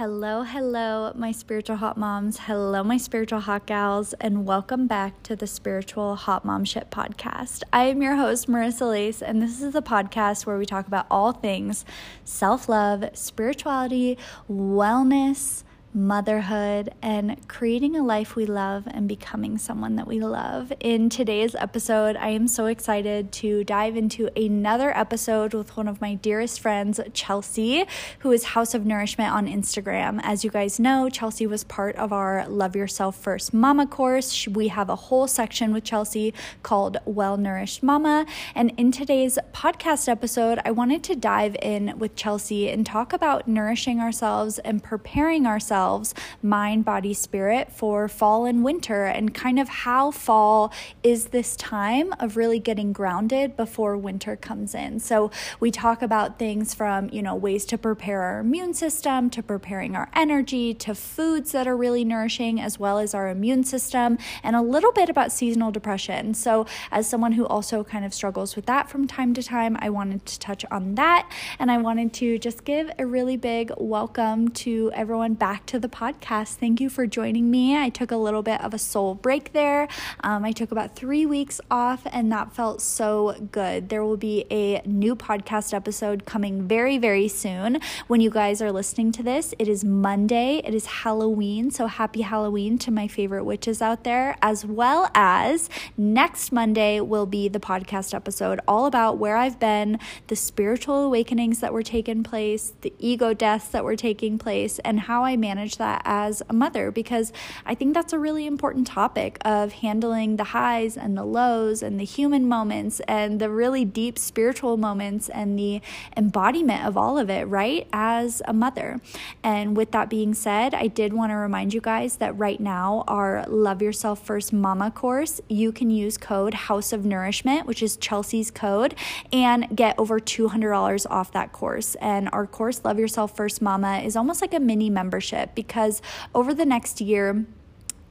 Hello, hello, my spiritual hot moms. Hello, my spiritual hot gals, and welcome back to the Spiritual Hot Mom Shit podcast. I am your host, Marissa Lace, and this is the podcast where we talk about all things self love, spirituality, wellness motherhood, and creating a life we love and becoming someone that we love. In today's episode, I am so excited to dive into another episode with one of my dearest friends, Chelsea, who is House of Nourishment on Instagram. As you guys know, Chelsea was part of our Love Yourself First Mama course. We have a whole section with Chelsea called Well Nourished Mama. And in today's podcast episode, I wanted to dive in with Chelsea and talk about nourishing ourselves and preparing ourselves ourselves, mind, body, spirit, for fall and winter, and kind of how fall is this time of really getting grounded before winter comes in. So we talk about things from, you know, ways to prepare our immune system, to preparing our energy, to foods that are really nourishing, as well as our immune system, and a little bit about seasonal depression. So, as someone who also kind of struggles with that from time to time, I wanted to touch on that. And I wanted to just give a really big welcome to everyone back to the podcast. Thank you for joining me. I took a little bit of a soul break there. Um, I took about three weeks off, and that felt so good. There will be a new podcast episode coming very, very soon. When you guys are listening to this, it is Monday, it is Halloween. So happy Halloween to my favorite witches out there, as well as next Monday will be the podcast episode all about where I've been, the spiritual awakenings that were taking place, the ego deaths that were taking place, and how I managed manage that as a mother because I think that's a really important topic of handling the highs and the lows and the human moments and the really deep spiritual moments and the embodiment of all of it, right? As a mother. And with that being said, I did want to remind you guys that right now, our Love Yourself First Mama course, you can use code House of Nourishment, which is Chelsea's code, and get over $200 off that course. And our course, Love Yourself First Mama, is almost like a mini membership because over the next year,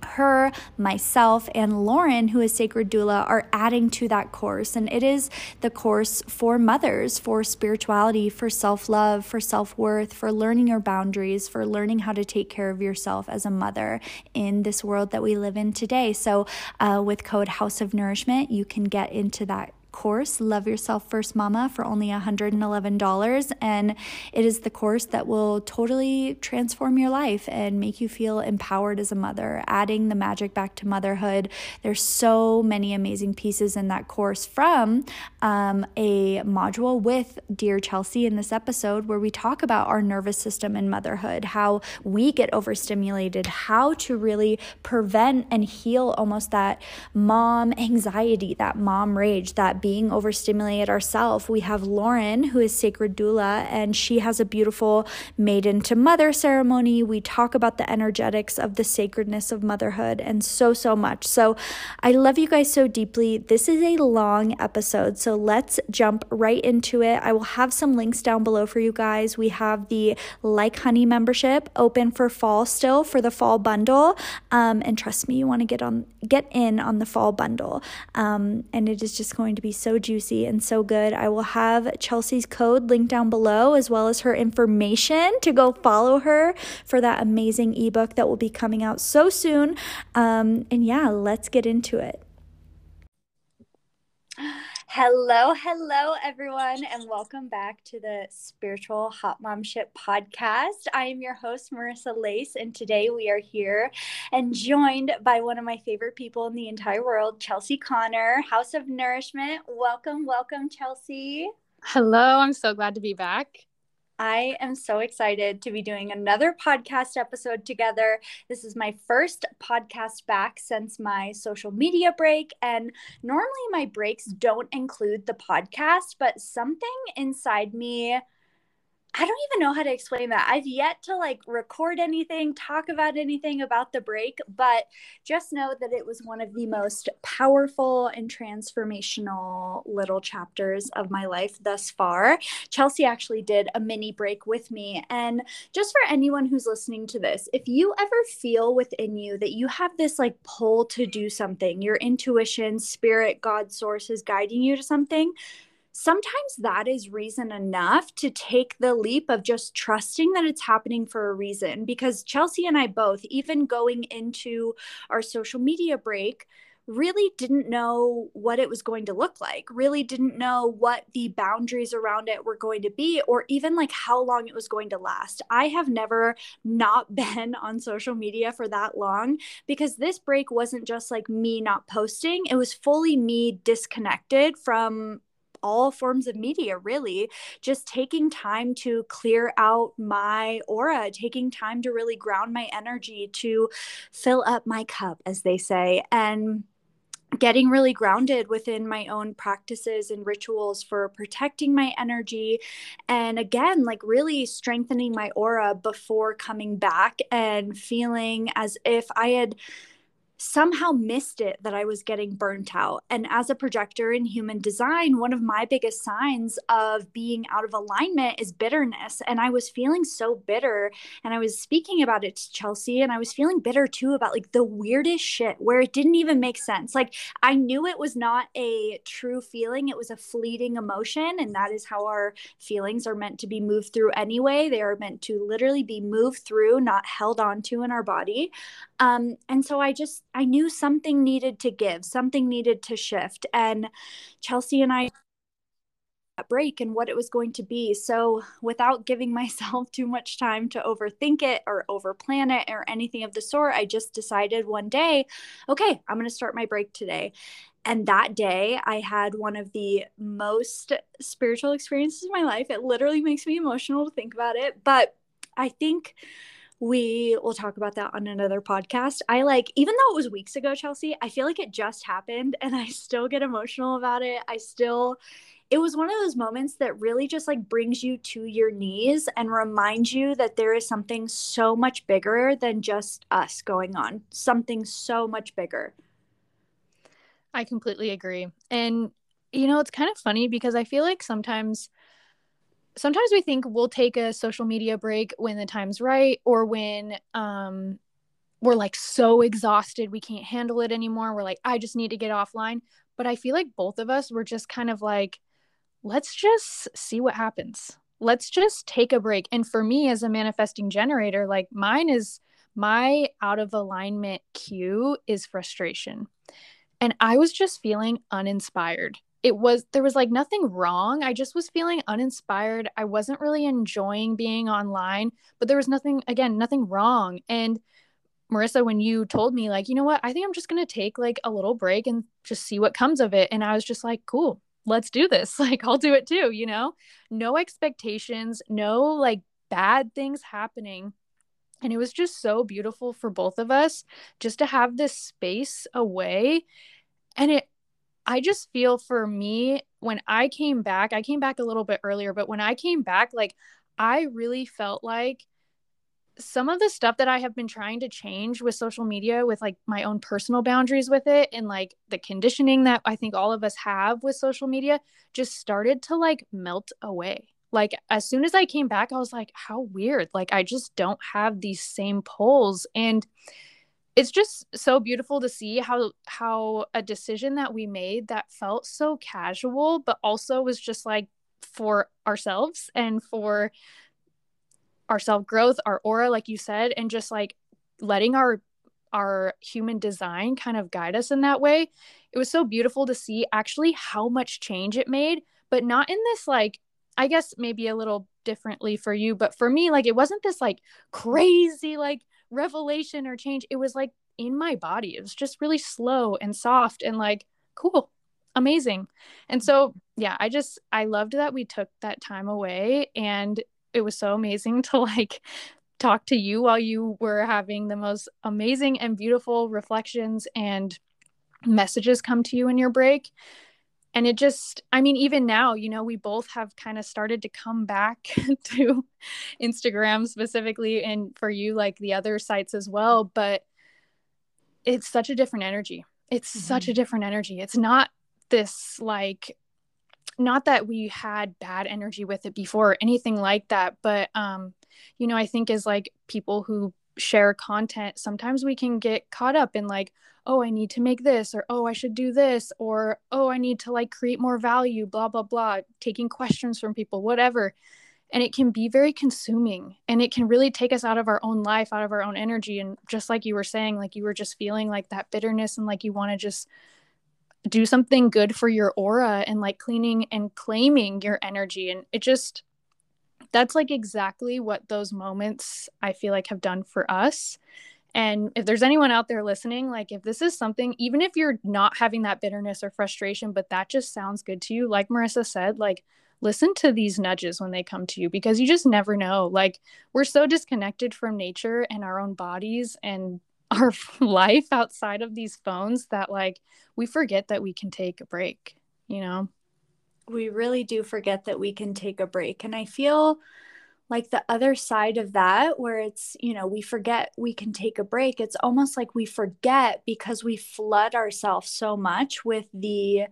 her, myself, and Lauren, who is Sacred Doula, are adding to that course. And it is the course for mothers, for spirituality, for self love, for self worth, for learning your boundaries, for learning how to take care of yourself as a mother in this world that we live in today. So, uh, with code House of Nourishment, you can get into that course, Love Yourself First Mama, for only $111. And it is the course that will totally transform your life and make you feel empowered as a mother, adding the magic back to motherhood. There's so many amazing pieces in that course from um, a module with Dear Chelsea in this episode where we talk about our nervous system and motherhood, how we get overstimulated, how to really prevent and heal almost that mom anxiety, that mom rage, that being overstimulated ourselves. We have Lauren, who is Sacred Doula, and she has a beautiful maiden to mother ceremony. We talk about the energetics of the sacredness of motherhood and so, so much. So I love you guys so deeply. This is a long episode, so let's jump right into it. I will have some links down below for you guys. We have the Like Honey membership open for fall still for the fall bundle. Um, and trust me, you want to get on get in on the fall bundle. Um, and it is just going to be be so juicy and so good. I will have Chelsea's code linked down below as well as her information to go follow her for that amazing ebook that will be coming out so soon. Um, and yeah, let's get into it. Hello, hello, everyone, and welcome back to the Spiritual Hot Mom Shit podcast. I am your host, Marissa Lace, and today we are here and joined by one of my favorite people in the entire world, Chelsea Connor, House of Nourishment. Welcome, welcome, Chelsea. Hello, I'm so glad to be back. I am so excited to be doing another podcast episode together. This is my first podcast back since my social media break. And normally my breaks don't include the podcast, but something inside me I don't even know how to explain that. I've yet to like record anything, talk about anything about the break, but just know that it was one of the most powerful and transformational little chapters of my life thus far. Chelsea actually did a mini break with me. And just for anyone who's listening to this, if you ever feel within you that you have this like pull to do something, your intuition, spirit, God source is guiding you to something, sometimes that is reason enough to take the leap of just trusting that it's happening for a reason. Because Chelsea and I both, even going into our social media break, really didn't know what it was going to look like, really didn't know what the boundaries around it were going to be, or even like how long it was going to last. I have never not been on social media for that long because this break wasn't just like me not posting, it was fully me disconnected from all forms of media, really. Just taking time to clear out my aura, taking time to really ground my energy, to fill up my cup, as they say. And getting really grounded within my own practices and rituals for protecting my energy and again like really strengthening my aura before coming back and feeling as if i had somehow missed it that I was getting burnt out. And as a projector in human design, one of my biggest signs of being out of alignment is bitterness. And I was feeling so bitter. And I was speaking about it to Chelsea, and I was feeling bitter too about like the weirdest shit where it didn't even make sense. Like I knew it was not a true feeling, it was a fleeting emotion. And that is how our feelings are meant to be moved through anyway. They are meant to literally be moved through, not held onto in our body. Um, and so I just, I knew something needed to give, something needed to shift. And Chelsea and I break and what it was going to be. So, without giving myself too much time to overthink it or overplan it or anything of the sort, I just decided one day, okay, I'm going to start my break today. And that day, I had one of the most spiritual experiences of my life. It literally makes me emotional to think about it. But I think we will talk about that on another podcast. I like, even though it was weeks ago, Chelsea, I feel like it just happened and I still get emotional about it. I still, it was one of those moments that really just like brings you to your knees and reminds you that there is something so much bigger than just us going on, something so much bigger. I completely agree. And, you know, it's kind of funny because I feel like sometimes sometimes we think we'll take a social media break when the time's right or when um we're like so exhausted we can't handle it anymore. We're like i just need to get offline. But i feel like both of us were just kind of like let's just see what happens. Let's just take a break. And for me as a manifesting generator like mine is my out of alignment cue is frustration. And i was just feeling uninspired it was there was like nothing wrong. I just was feeling uninspired. I wasn't really enjoying being online but there was nothing again nothing wrong. And marissa when you told me like you know what? I think i'm just going to take like a little break and just see what comes of it. And i was just like cool. Let's do this. Like i'll do it too you know? No expectations no like bad things happening. And it was just so beautiful for both of us just to have this space away. And it I just feel for me when I came back, I came back a little bit earlier, but when I came back, like I really felt like some of the stuff that I have been trying to change with social media, with like my own personal boundaries with it, and like the conditioning that I think all of us have with social media, just started to like melt away. Like, as soon as I came back, I was like, how weird. Like, I just don't have these same pulls. And it's just so beautiful to see how how a decision that we made that felt so casual but also was just like for ourselves and for our self growth our aura like you said and just like letting our our human design kind of guide us in that way. It was so beautiful to see actually how much change it made but not in this like i guess maybe a little differently for you but for me like it wasn't this like crazy like revelation or change. It was like in my body. It was just really slow and soft and like cool, amazing. And so, yeah, I just, I loved that we took that time away and it was so amazing to like talk to you while you were having the most amazing and beautiful reflections and messages come to you in your break and it just i mean even now you know we both have kind of started to come back to instagram specifically and for you like the other sites as well but it's such a different energy it's mm-hmm. such a different energy it's not this like not that we had bad energy with it before or anything like that but um you know i think as like people who share content sometimes we can get caught up in like oh, I need to make this, or oh, I should do this, or oh, I need to like create more value, blah, blah, blah, taking questions from people, whatever. And it can be very consuming and it can really take us out of our own life, out of our own energy. And just like you were saying, like you were just feeling like that bitterness and like you want to just do something good for your aura and like cleaning and claiming your energy. And it just, that's like exactly what those moments I feel like have done for us. And if there's anyone out there listening, like if this is something, even if you're not having that bitterness or frustration, but that just sounds good to you, like Marissa said, like listen to these nudges when they come to you because you just never know. Like we're so disconnected from nature and our own bodies and our life outside of these phones that like we forget that we can take a break, you know? We really do forget that we can take a break. And I feel like the other side of that where it's you know we forget we can take a break it's almost like we forget because we flood ourselves so much with the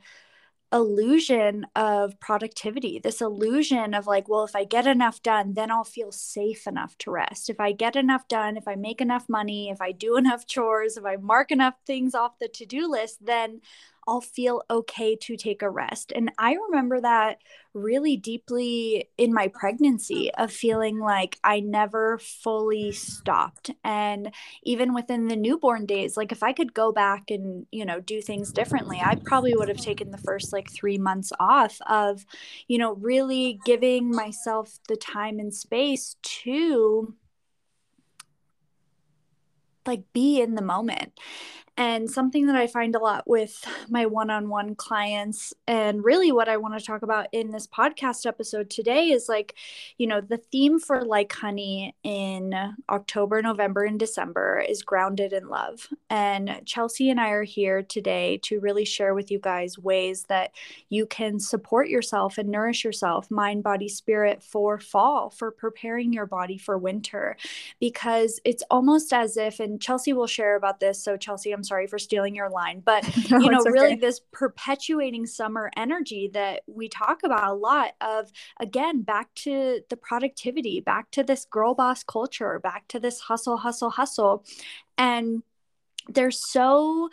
illusion of productivity this illusion of like well if i get enough done then i'll feel safe enough to rest. If i get enough done if i make enough money if i do enough chores if i mark enough things off the to-do list then I'll feel okay to take a rest. And I remember that really deeply in my pregnancy of feeling like I never fully stopped. And even within the newborn days, like if I could go back and, you know, do things differently, I probably would have taken the first like three months off of, you know, really giving myself the time and space to like be in the moment and something that I find a lot with my one on one clients, and really what I want to talk about in this podcast episode today is like, you know, the theme for Like Honey in October, November, and December is grounded in love. And Chelsea and I are here today to really share with you guys ways that you can support yourself and nourish yourself, mind, body, spirit for fall, for preparing your body for winter. Because it's almost as if, and Chelsea will share about this. So, Chelsea, I'm sorry for stealing your line, but no, you know, okay. really this perpetuating summer energy that we talk about a lot of again, back to the productivity, back to this girl boss culture, back to this hustle, hustle, hustle. And they're so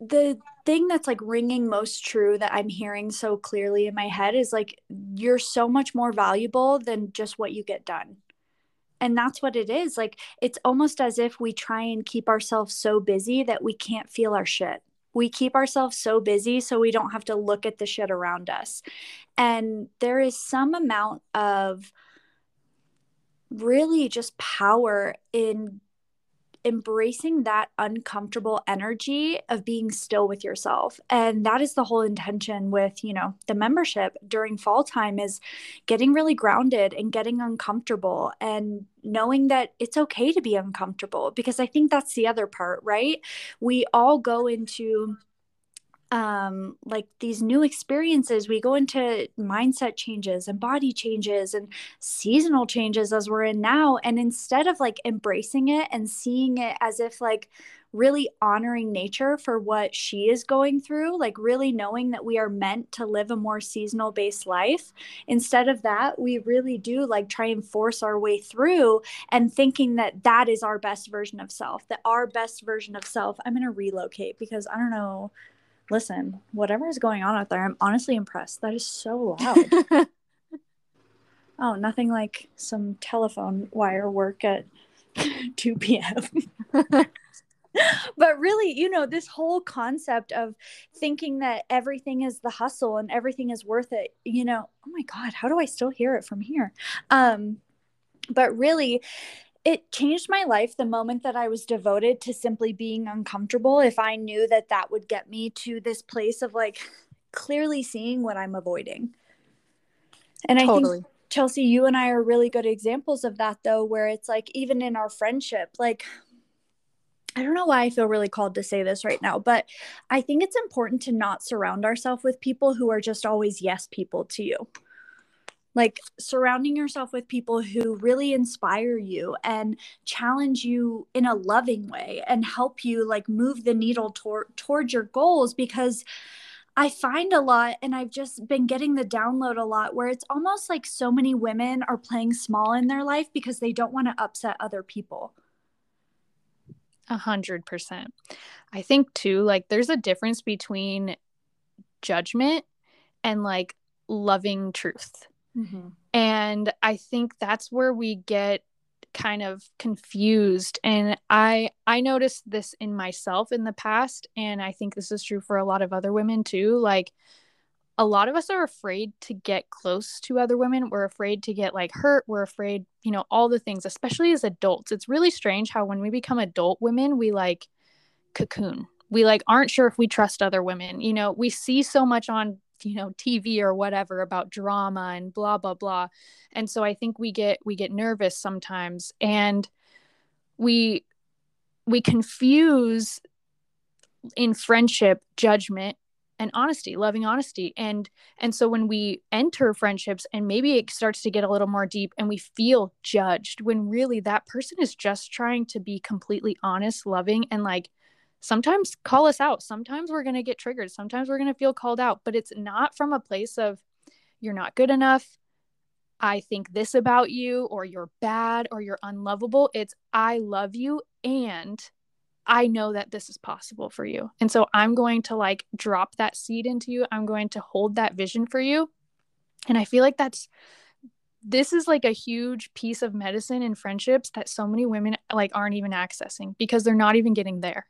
the thing that's like ringing most true that I'm hearing so clearly in my head is like you're so much more valuable than just what you get done and that's what it is like it's almost as if we try and keep ourselves so busy that we can't feel our shit. We keep ourselves so busy so we don't have to look at the shit around us. And there is some amount of really just power in embracing that uncomfortable energy of being still with yourself. And that is the whole intention with you know the membership during fall time is getting really grounded and getting uncomfortable and knowing that it's okay to be uncomfortable because i think that's the other part right? We all go into um, like these new experiences, we go into mindset changes and body changes and seasonal changes as we're in now. And instead of like embracing it and seeing it as if like really honoring nature for what she is going through, like really knowing that we are meant to live a more seasonal based life. Instead of that, we really do like try and force our way through and thinking that that is our best version of self, that our best version of self. I'm going to relocate because I don't know listen, whatever is going on out there, I'm honestly impressed. That is so loud. oh, nothing like some telephone wire work at 2 p.m. but really, you know, this whole concept of thinking that everything is the hustle and everything is worth it, you know, oh my God, how do I still hear it from here? Um, but really, it changed my life the moment that I was devoted to simply being uncomfortable. If I knew that that would get me to this place of like clearly seeing what I'm avoiding. And totally. I think Chelsea, you and I are really good examples of that, though, where it's like even in our friendship, like I don't know why I feel really called to say this right now, but I think it's important to not surround ourselves with people who are just always yes people to you like surrounding yourself with people who really inspire you and challenge you in a loving way and help you like move the needle tor- towards your goals because I find a lot, and I've just been getting the download a lot where it's almost like so many women are playing small in their life because they don't want to upset other people. A hundred percent. I think too, like there's a difference between judgment and like loving truth. Mm-hmm. And I think that's where we get kind of confused. And i i noticed this in myself in the past and i think this is true for a lot of other women too. Like a lot of us are afraid to get close to other women. We're afraid to get like hurt. We're afraid you know all the things especially as adults. It's really strange how when we become adult women we like cocoon. We like aren't sure if we trust other women. You know we see so much on you know tv or whatever about drama and blah blah blah. And so i think we get we get nervous sometimes and we we confuse in friendship judgment and honesty loving honesty. And and so when we enter friendships and maybe it starts to get a little more deep and we feel judged when really that person is just trying to be completely honest loving and like sometimes call us out. Sometimes we're going to get triggered. Sometimes we're going to feel called out, but it's not from a place of you're not good enough. I think this about you, or you're bad, or you're unlovable. It's I love you and I know that this is possible for you. And so I'm going to like drop that seed into you. I'm going to hold that vision for you. And I feel like that's this is like a huge piece of medicine in friendships that so many women like aren't even accessing because they're not even getting there.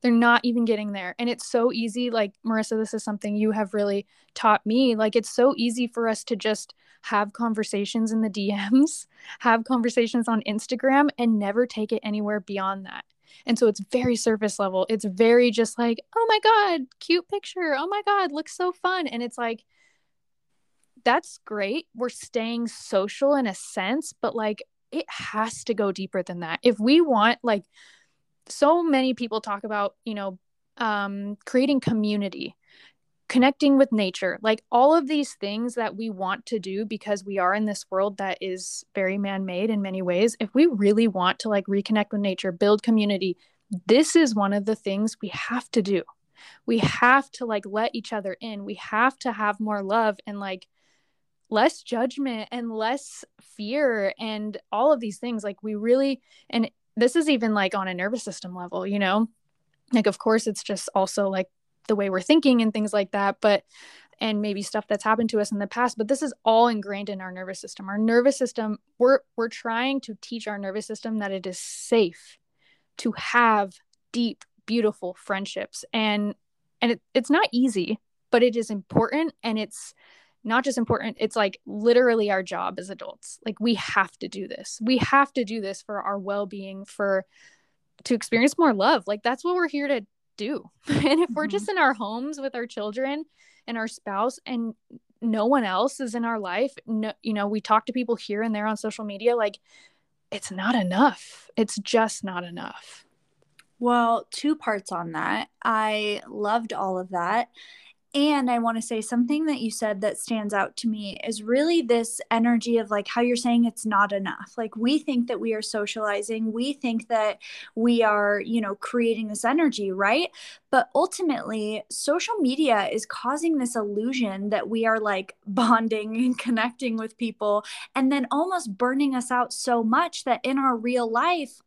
They're not even getting there. And it's so easy. Like, Marissa, this is something you have really taught me. Like, it's so easy for us to just have conversations in the DMs, have conversations on Instagram, and never take it anywhere beyond that. And so it's very surface level. It's very just like, oh my God, cute picture. Oh my God, looks so fun. And it's like, that's great. We're staying social in a sense, but like it has to go deeper than that. If we want like so many people talk about, you know, um, creating community, connecting with nature, like all of these things that we want to do because we are in this world that is very man made in many ways. If we really want to like reconnect with nature, build community, this is one of the things we have to do. We have to like let each other in. We have to have more love and like less judgment and less fear and all of these things like we really and this is even like on a nervous system level, you know? Like, of course, it's just also like the way we're thinking and things like that, but and maybe stuff that's happened to us in the past but this is all ingrained in our nervous system our nervous system we're we're trying to teach our nervous system that it is safe to have deep beautiful friendships and and it, it's not easy but it is important and it's not just important it's like literally our job as adults like we have to do this we have to do this for our well-being for to experience more love like that's what we're here to do and if mm-hmm. we're just in our homes with our children and our spouse and no one else is in our life no you know we talk to people here and there on social media like it's not enough it's just not enough well, two parts on that. I loved all of that. And I want to say something that you said that stands out to me is really this energy of like how you're saying it's not enough. Like we think that we are socializing, we think that we are, you know, creating this energy, right? But ultimately, social media is causing this illusion that we are like bonding and connecting with people and then almost burning us out so much that in our real life,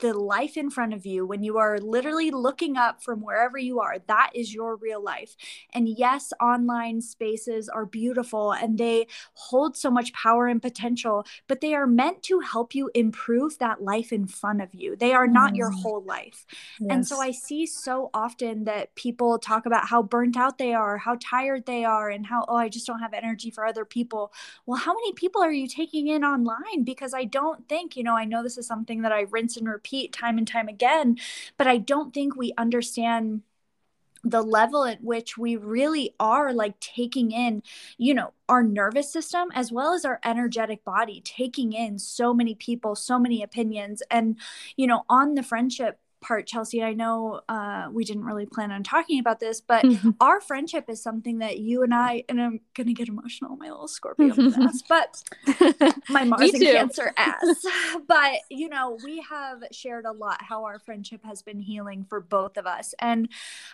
the life in front of you when you are literally looking up from wherever you are that is your real life. And yes online spaces are beautiful and they hold so much power and potential but they are meant to help you improve that life in front of you. They are not mm. your whole life. Yes. and so i see so often that people talk about how burnt out they are how tired they are and how oh i just don't have energy for other people. Well how many people are you taking in online? Because i don't think you know i know this is something that i rinse and repeat repeat time and time again. But I don't think we understand the level at which we really are like taking in, you know, our nervous system as well as our energetic body, taking in so many people, so many opinions. And, you know, on the friendship part, Chelsea, I know uh, we didn't really plan on talking about this, but mm-hmm. our friendship is something that you and I, and I'm going to get emotional, my little Scorpio ass, but my Mars and Cancer ass. But, you know, we have shared a lot how our friendship has been healing for both of us. And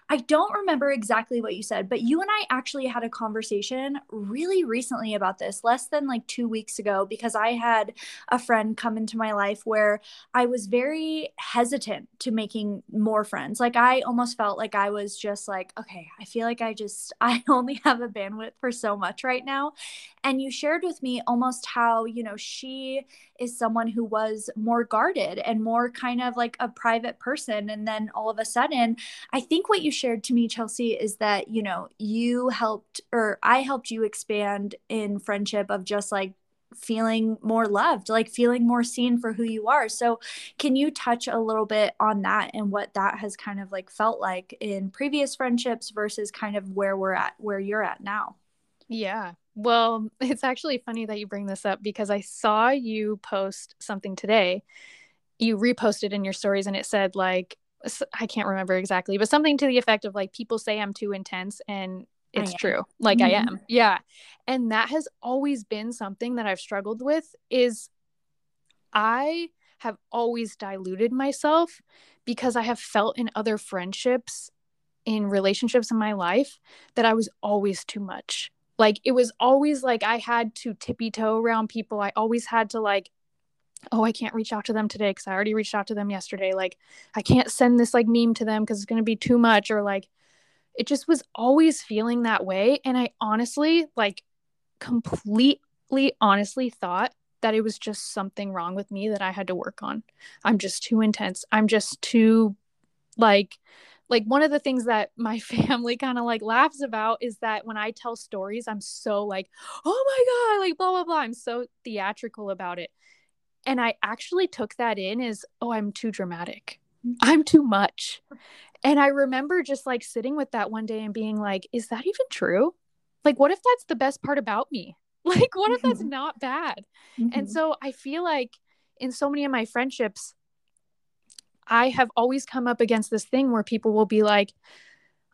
I don't remember exactly what you said, but you and I actually had a conversation really recently about this, less than like two weeks ago, because I had a friend come into my life where I was very hesitant to making more friends. Like I almost felt like I was just like, okay, I feel like I just I only have a bandwidth for so much right now. And you shared with me almost how, you know, she is someone who was more guarded and more kind of like a private person and then all of a sudden, I think what you shared to me Chelsea is that, you know, you helped or I helped you expand in friendship of just like feeling more loved, like feeling more seen for who you are. So, can you touch a little bit on that and what that has kind of like felt like in previous friendships versus kind of where we're at, where you're at now? Yeah. Well, it's actually funny that you bring this up because I saw you post something today. You reposted in your stories and it said, like, I can't remember exactly, but something to the effect of like, people say I'm too intense and it's true. Like mm-hmm. i am. Yeah. And that has always been something that i've struggled with is i have always diluted myself because i have felt in other friendships in relationships in my life that i was always too much. Like it was always like i had to tippy toe around people. I always had to like oh i can't reach out to them today because i already reached out to them yesterday. Like i can't send this like meme to them because it's going to be too much or like it just was always feeling that way. And I honestly, like, completely honestly thought that it was just something wrong with me that I had to work on. I'm just too intense. I'm just too, like, like one of the things that my family kind of like laughs about is that when I tell stories, I'm so like, oh my God, like blah, blah, blah. I'm so theatrical about it. And I actually took that in as, oh, I'm too dramatic. Mm-hmm. I'm too much. And I remember just like sitting with that one day and being like, is that even true? Like, what if that's the best part about me? Like, what if that's not bad? Mm-hmm. And so I feel like in so many of my friendships, I have always come up against this thing where people will be like,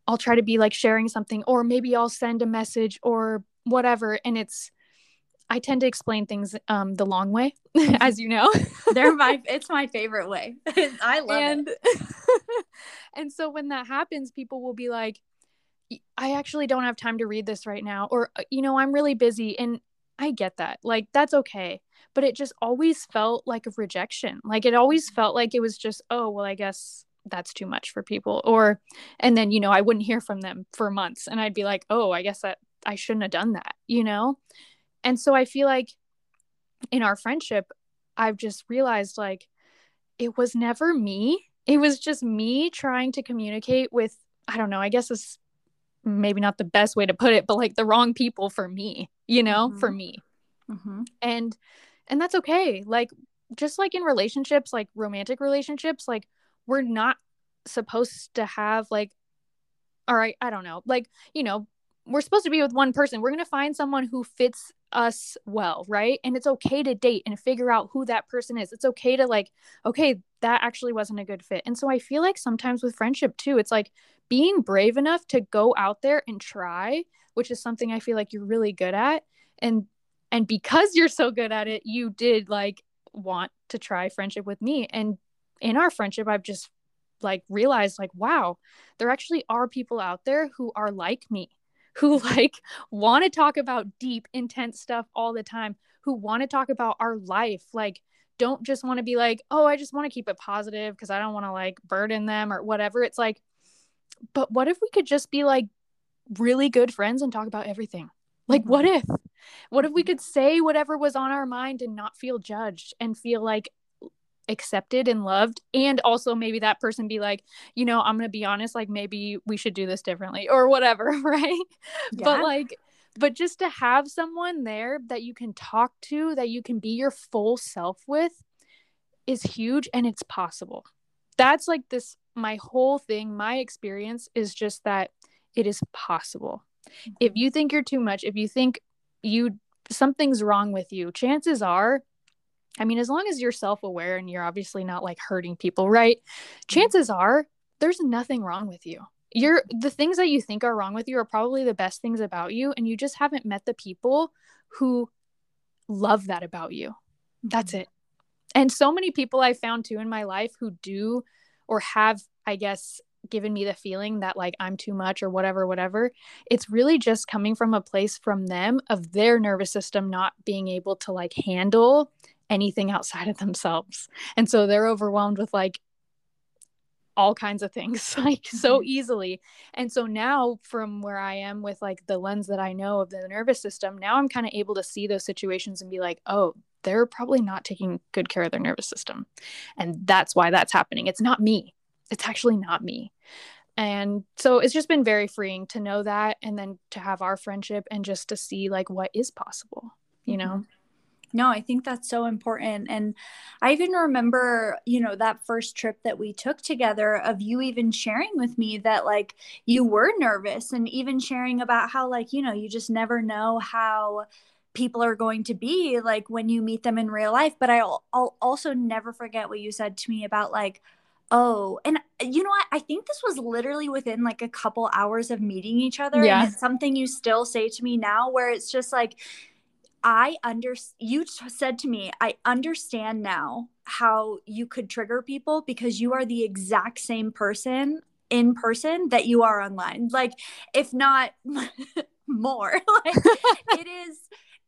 I'll try to be like sharing something, or maybe I'll send a message or whatever. And it's, I tend to explain things um, the long way, as you know. They're my it's my favorite way. I love and, it. and so when that happens, people will be like, I actually don't have time to read this right now, or uh, you know, I'm really busy, and I get that. Like that's okay, but it just always felt like a rejection. Like it always felt like it was just, oh well, I guess that's too much for people, or and then you know I wouldn't hear from them for months, and I'd be like, oh, I guess that I shouldn't have done that, you know and so I feel like in our friendship, I've just realized like it was never me. It was just me trying to communicate with, I don't know, I guess it's maybe not the best way to put it, but like the wrong people for me, you know, mm-hmm. for me. Mm-hmm. And, and that's okay. Like, just like in relationships, like romantic relationships, like we're not supposed to have like, all right, I don't know, like, you know, we're supposed to be with one person. We're going to find someone who fits us well, right? And it's okay to date and figure out who that person is. It's okay to like, okay, that actually wasn't a good fit. And so I feel like sometimes with friendship too, it's like being brave enough to go out there and try, which is something I feel like you're really good at. And and because you're so good at it, you did like want to try friendship with me. And in our friendship, I've just like realized like, wow, there actually are people out there who are like me who like want to talk about deep, intense stuff all the time, who want to talk about our life. Like, don't just want to be like, oh, I just want to keep it positive because I don't want to like burden them or whatever. It's like, but what if we could just be like really good friends and talk about everything? Like, what mm-hmm. if? What if we could say whatever was on our mind and not feel judged and feel like accepted and loved and also maybe that person be like you know i'm gonna be honest like maybe we should do this differently or whatever right yeah. but like but just to have someone there that you can talk to that you can be your full self with is huge and it's possible that's like this my whole thing my experience is just that it is possible mm-hmm. if you think you're too much if you think you something's wrong with you chances are I mean, as long as you're self aware and you're obviously not like hurting people, right? Mm-hmm. Chances are there's nothing wrong with you. You're the things that you think are wrong with you are probably the best things about you, and you just haven't met the people who love that about you. That's mm-hmm. it. And so many people I found too in my life who do or have, I guess, given me the feeling that like I'm too much or whatever, whatever. It's really just coming from a place from them of their nervous system not being able to like handle anything outside of themselves. And so they're overwhelmed with like all kinds of things like so mm-hmm. easily. And so now from where I am with like the lens that I know of the nervous system, now I'm kind of able to see those situations and be like, "Oh, they're probably not taking good care of their nervous system." And that's why that's happening. It's not me. It's actually not me. And so it's just been very freeing to know that and then to have our friendship and just to see like what is possible, you know. Mm-hmm. No, I think that's so important. And I even remember, you know, that first trip that we took together of you even sharing with me that like you were nervous and even sharing about how, like, you know, you just never know how people are going to be like when you meet them in real life. But I'll, I'll also never forget what you said to me about like, oh, and you know what? I think this was literally within like a couple hours of meeting each other. Yeah. And it's something you still say to me now where it's just like, I under you t- said to me, I understand now how you could trigger people because you are the exact same person in person that you are online. Like if not more. like it is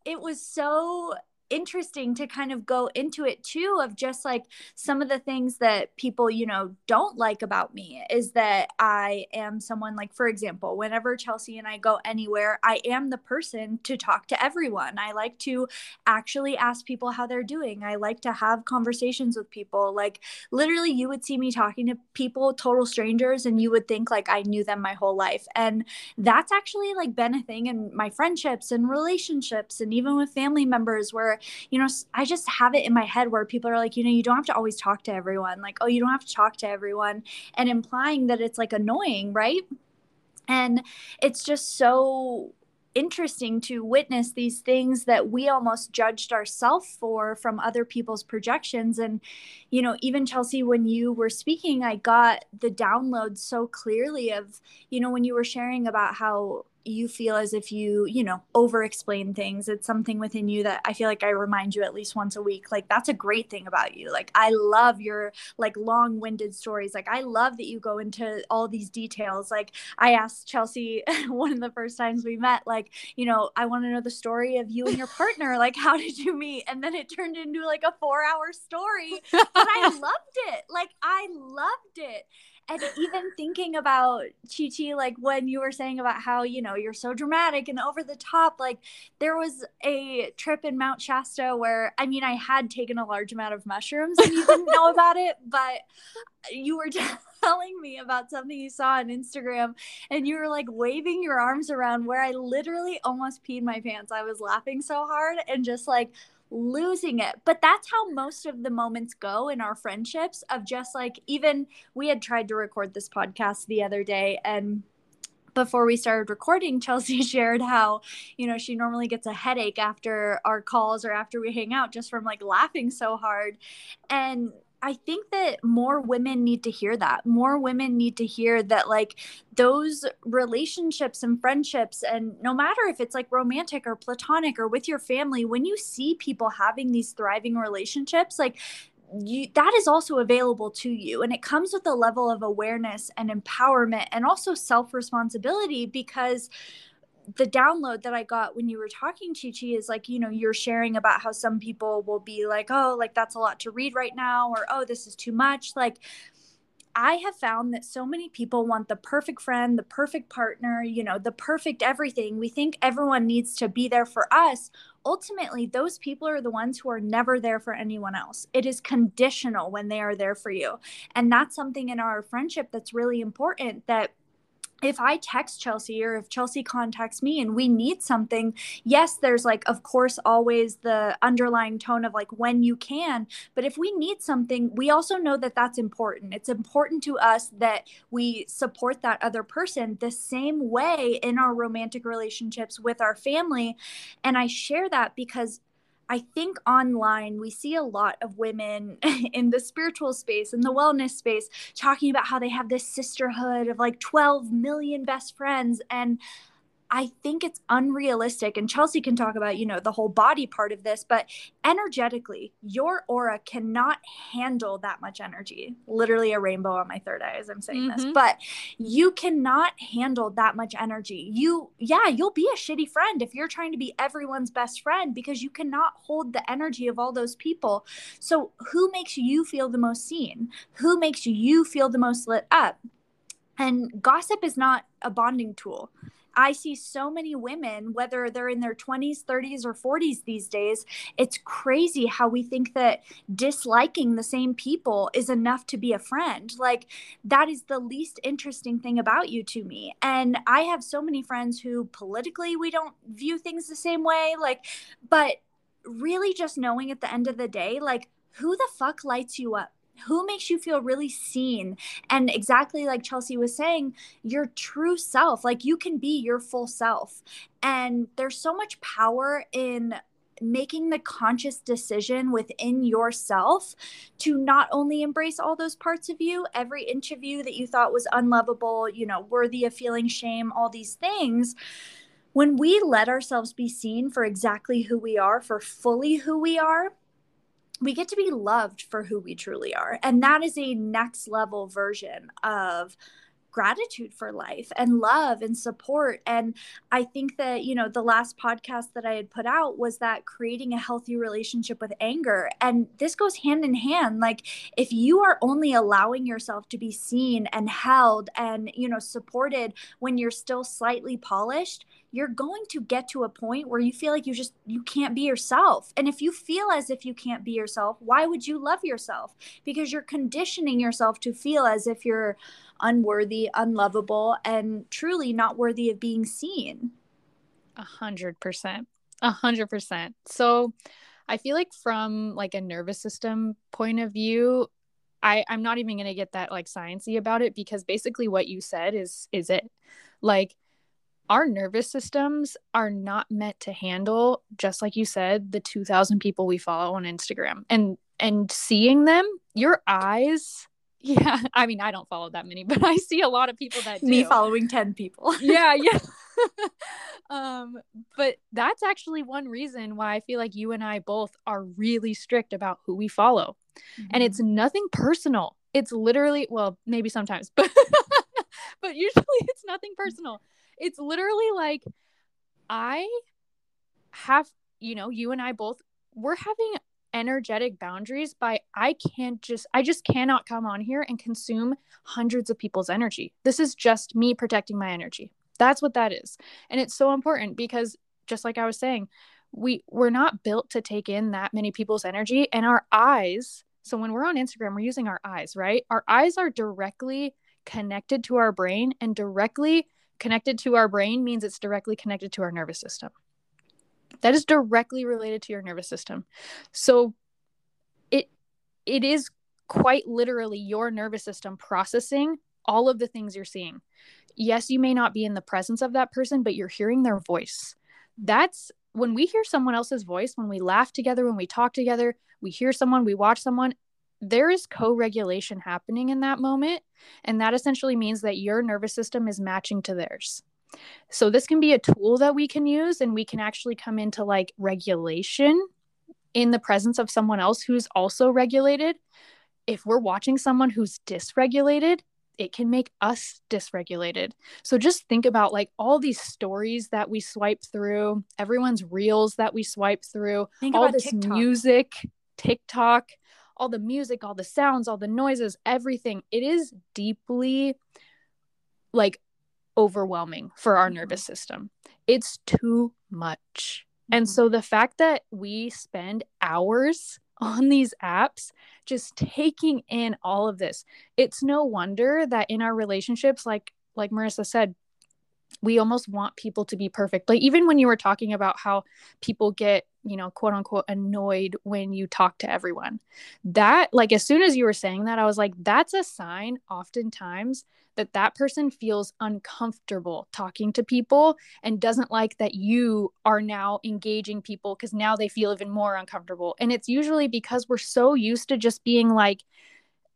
it was so interesting to kind of go into it too of just like some of the things that people you know don't like about me is that i am someone like for example whenever chelsea and i go anywhere i am the person to talk to everyone. I like to actually ask people how they're doing. I like to have conversations with people. Like literally you would see me talking to people total strangers and you would think like i knew them my whole life. And that's actually like been a thing in my friendships and relationships and even with family members where you know, I just have it in my head where people are like, you know, you don't have to always talk to everyone. Like, oh, you don't have to talk to everyone. And implying that it's like annoying, right? And it's just so interesting to witness these things that we almost judged ourselves for from other people's projections and you know even chelsea when you were speaking i got the download so clearly of you know when you were sharing about how you feel as if you, you know, over explain things. It's something within you that I feel like I remind you at least once a week. Like that's a great thing about you. Like I love your like long-winded stories. Like I love that you go into all these details. Like I asked Chelsea one of the first times we met, like, you know, I want to know the story of you and your partner. Like, how did you meet? And then it turned into like a four-hour story. But I loved it. Like I loved it and even thinking about Chi Chi, like when you were saying about how, you know, you're so dramatic and over the top, like there was a trip in Mount Shasta where, I mean, I had taken a large amount of mushrooms and you didn't know about it, but you were telling me about something you saw on Instagram and you were like waving your arms around where I literally almost peed my pants. I was laughing so hard and just like, losing it. But that's how most of the moments go in our friendships of just like even we had tried to record this podcast the other day and before we started recording, Chelsea shared how, you know, she normally gets a headache after our calls or after we hang out just from like laughing so hard. And I think that more women need to hear that. More women need to hear that, like, those relationships and friendships, and no matter if it's like romantic or platonic or with your family, when you see people having these thriving relationships, like, you, that is also available to you. And it comes with a level of awareness and empowerment and also self responsibility because the download that I got when you were talking, Chi Chi, is like, you know, you're sharing about how some people will be like, oh, like that's a lot to read right now, or oh, this is too much. Like, I have found that so many people want the perfect friend, the perfect partner, you know, the perfect everything. We think everyone needs to be there for us. Ultimately, those people are the ones who are never there for anyone else. It is conditional when they are there for you. And that's something in our friendship that's really important that if I text Chelsea or if Chelsea contacts me and we need something, yes, there's like, of course, always the underlying tone of like when you can. But if we need something, we also know that that's important. It's important to us that we support that other person the same way in our romantic relationships with our family. And I share that because I think online we see a lot of women in the spiritual space and the wellness space talking about how they have this sisterhood of like 12 million best friends and I think it's unrealistic. And Chelsea can talk about, you know, the whole body part of this, but energetically, your aura cannot handle that much energy. Literally a rainbow on my third eye as I'm saying mm-hmm. this, but you cannot handle that much energy. You, yeah, you'll be a shitty friend if you're trying to be everyone's best friend because you cannot hold the energy of all those people. So, who makes you feel the most seen? Who makes you feel the most lit up? And gossip is not a bonding tool. I see so many women, whether they're in their 20s, 30s, or 40s these days, it's crazy how we think that disliking the same people is enough to be a friend. Like, that is the least interesting thing about you to me. And I have so many friends who politically we don't view things the same way. Like, but really just knowing at the end of the day, like, who the fuck lights you up? Who makes you feel really seen and exactly like chelsea was saying your true self like you can be your full self and there's so much power in making the conscious decision within yourself to not only embrace all those parts of you, every inch of you that you thought was unlovable, you know, worthy of feeling shame, all these things. When we let ourselves be seen for exactly who we are, for fully who we are, we get to be loved for who we truly are. And that is a next level version of gratitude for life and love and support. And I think that, you know, the last podcast that I had put out was that creating a healthy relationship with anger. And this goes hand in hand. Like, if you are only allowing yourself to be seen and held and, you know, supported when you're still slightly polished, you're going to get to a point where you feel like you just you can't be yourself. And if you feel as if you can't be yourself why would you love yourself? Because you're conditioning yourself to feel as if you're unworthy unlovable and truly not worthy of being seen. A hundred percent. A hundred percent. So i feel like from like a nervous system point of view I, I'm not even gonna get that like sciencey about it because basically what you said is is it. Like our nervous systems are not meant to handle just like you said the 2000 people we follow on Instagram. And and seeing them your eyes yeah i mean i don't follow that many but i see a lot of people that me following 10 people. Yeah yeah. Um but that's actually one reason why i feel like you and i both are really strict about who we follow. Mm-hmm. and it's nothing personal. It's literally well maybe sometimes but but usually it's nothing personal it's literally like I have, you know, you and I both we're having energetic boundaries by I can't just I just cannot come on here and consume hundreds of people's energy. This is just me protecting my energy. That's what that is. And it's so important because just like I was saying, we we're not built to take in that many people's energy and our eyes so when we're on Instagram we're using our eyes, right? Our eyes are directly connected to our brain and directly connected to our brain means it's directly connected to our nervous system. That is directly related to your nervous system. So it it is quite literally your nervous system processing all of the things you're seeing. Yes, you may not be in the presence of that person, but you're hearing their voice. That's when we hear someone else's voice, when we laugh together, when we talk together, we hear someone, we watch someone, there is co regulation happening in that moment. And that essentially means that your nervous system is matching to theirs. So, this can be a tool that we can use, and we can actually come into like regulation in the presence of someone else who's also regulated. If we're watching someone who's dysregulated, it can make us dysregulated. So just think about like all these stories that we swipe through, everyone's reels that we swipe through, think all this TikTok. music, TikTok, all the music, all the sounds, all the noises, everything. It is deeply like overwhelming for our mm-hmm. nervous system. It's too much. Mm-hmm. And so the fact that we spend hours on these apps just taking in all of this, it's no wonder that in our relationships like like Marissa said, we almost want people to be perfect. Like even when you were talking about how people get, you know, quote unquote annoyed when you talk to everyone. That like as soon as you were saying that I was like that's a sign oftentimes that that person feels uncomfortable talking to people and doesn't like that you are now engaging people cuz now they feel even more uncomfortable. And it's usually because we're so used to just being like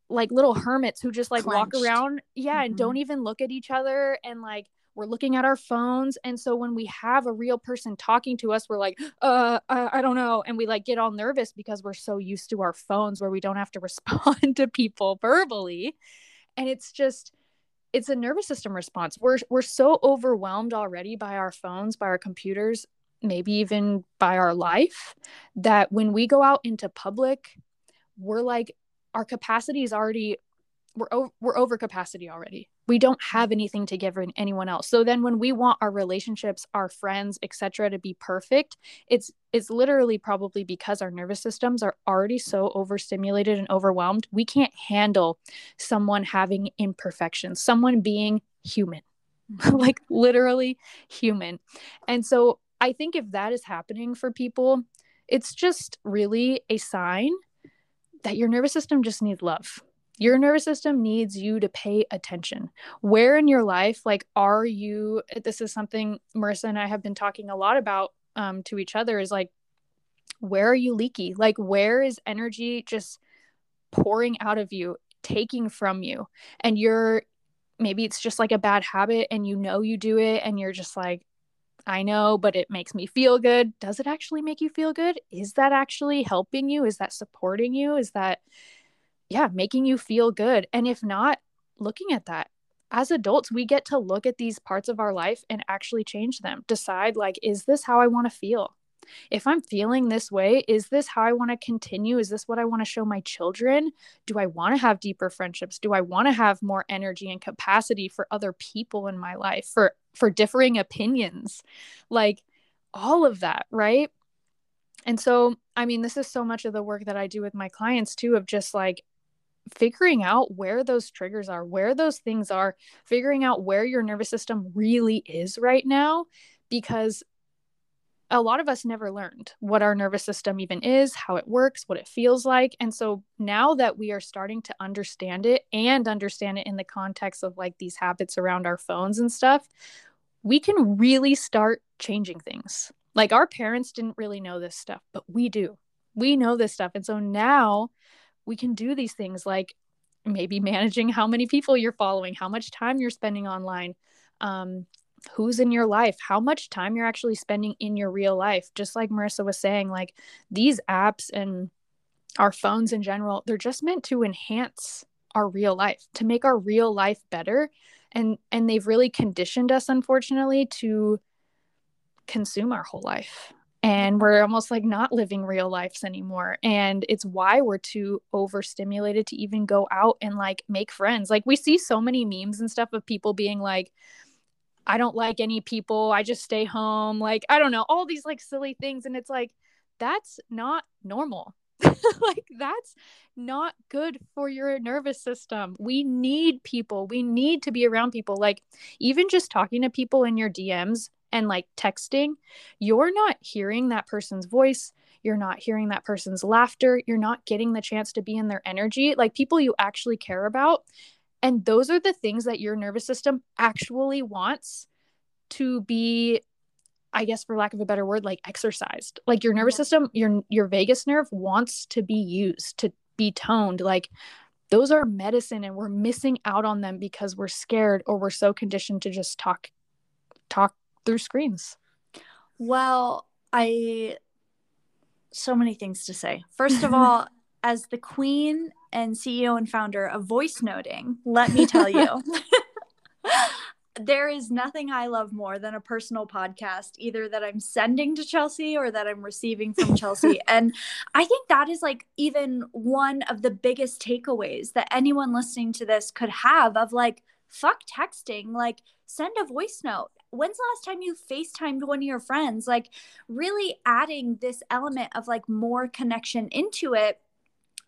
like little hermits who just like Clenched. walk around yeah mm-hmm. and don't even look at each other and like we're looking at our phones and so when we have a real person talking to us we're like uh, uh i don't know and we like get all nervous because we're so used to our phones where we don't have to respond to people verbally and it's just it's a nervous system response. We're we're so overwhelmed already by our phones by our computers maybe even by our life that when we go out into public we're like our capacity is already we're over, we're over capacity already. We don't have anything to give anyone else. So then when we want our relationships, our friends, etc. to be perfect, it's it's literally probably because our nervous systems are already so overstimulated and overwhelmed. We can't handle someone having imperfections, someone being human. like literally human. And so I think if that is happening for people, it's just really a sign that your nervous system just needs love. Your nervous system needs you to pay attention. Where in your life, like, are you? This is something Marissa and I have been talking a lot about um, to each other is like, where are you leaky? Like, where is energy just pouring out of you, taking from you? And you're maybe it's just like a bad habit and you know you do it and you're just like, I know, but it makes me feel good. Does it actually make you feel good? Is that actually helping you? Is that supporting you? Is that, yeah, making you feel good? And if not, looking at that. As adults, we get to look at these parts of our life and actually change them. Decide, like, is this how I want to feel? If I'm feeling this way, is this how I want to continue? Is this what I want to show my children? Do I want to have deeper friendships? Do I want to have more energy and capacity for other people in my life, for for differing opinions? Like all of that, right? And so, I mean, this is so much of the work that I do with my clients too of just like figuring out where those triggers are, where those things are, figuring out where your nervous system really is right now because a lot of us never learned what our nervous system even is, how it works, what it feels like. And so now that we are starting to understand it and understand it in the context of like these habits around our phones and stuff, we can really start changing things. Like our parents didn't really know this stuff, but we do. We know this stuff. And so now we can do these things like maybe managing how many people you're following, how much time you're spending online, um, who's in your life, how much time you're actually spending in your real life. Just like Marissa was saying, like these apps and our phones in general, they're just meant to enhance our real life, to make our real life better. And and they've really conditioned us unfortunately to consume our whole life. And we're almost like not living real lives anymore. And it's why we're too overstimulated to even go out and like make friends. Like we see so many memes and stuff of people being like, I don't like any people. I just stay home. Like, I don't know, all these like silly things. And it's like, that's not normal. like, that's not good for your nervous system. We need people. We need to be around people. Like, even just talking to people in your DMs and like texting, you're not hearing that person's voice. You're not hearing that person's laughter. You're not getting the chance to be in their energy. Like, people you actually care about and those are the things that your nervous system actually wants to be I guess for lack of a better word like exercised. Like your nervous mm-hmm. system, your your vagus nerve wants to be used, to be toned. Like those are medicine and we're missing out on them because we're scared or we're so conditioned to just talk talk through screens. Well, I so many things to say. First of all, as the queen and CEO and founder of Voice Noting, let me tell you. there is nothing I love more than a personal podcast, either that I'm sending to Chelsea or that I'm receiving from Chelsea. and I think that is like even one of the biggest takeaways that anyone listening to this could have of like, fuck texting, like, send a voice note. When's the last time you FaceTimed one of your friends? Like, really adding this element of like more connection into it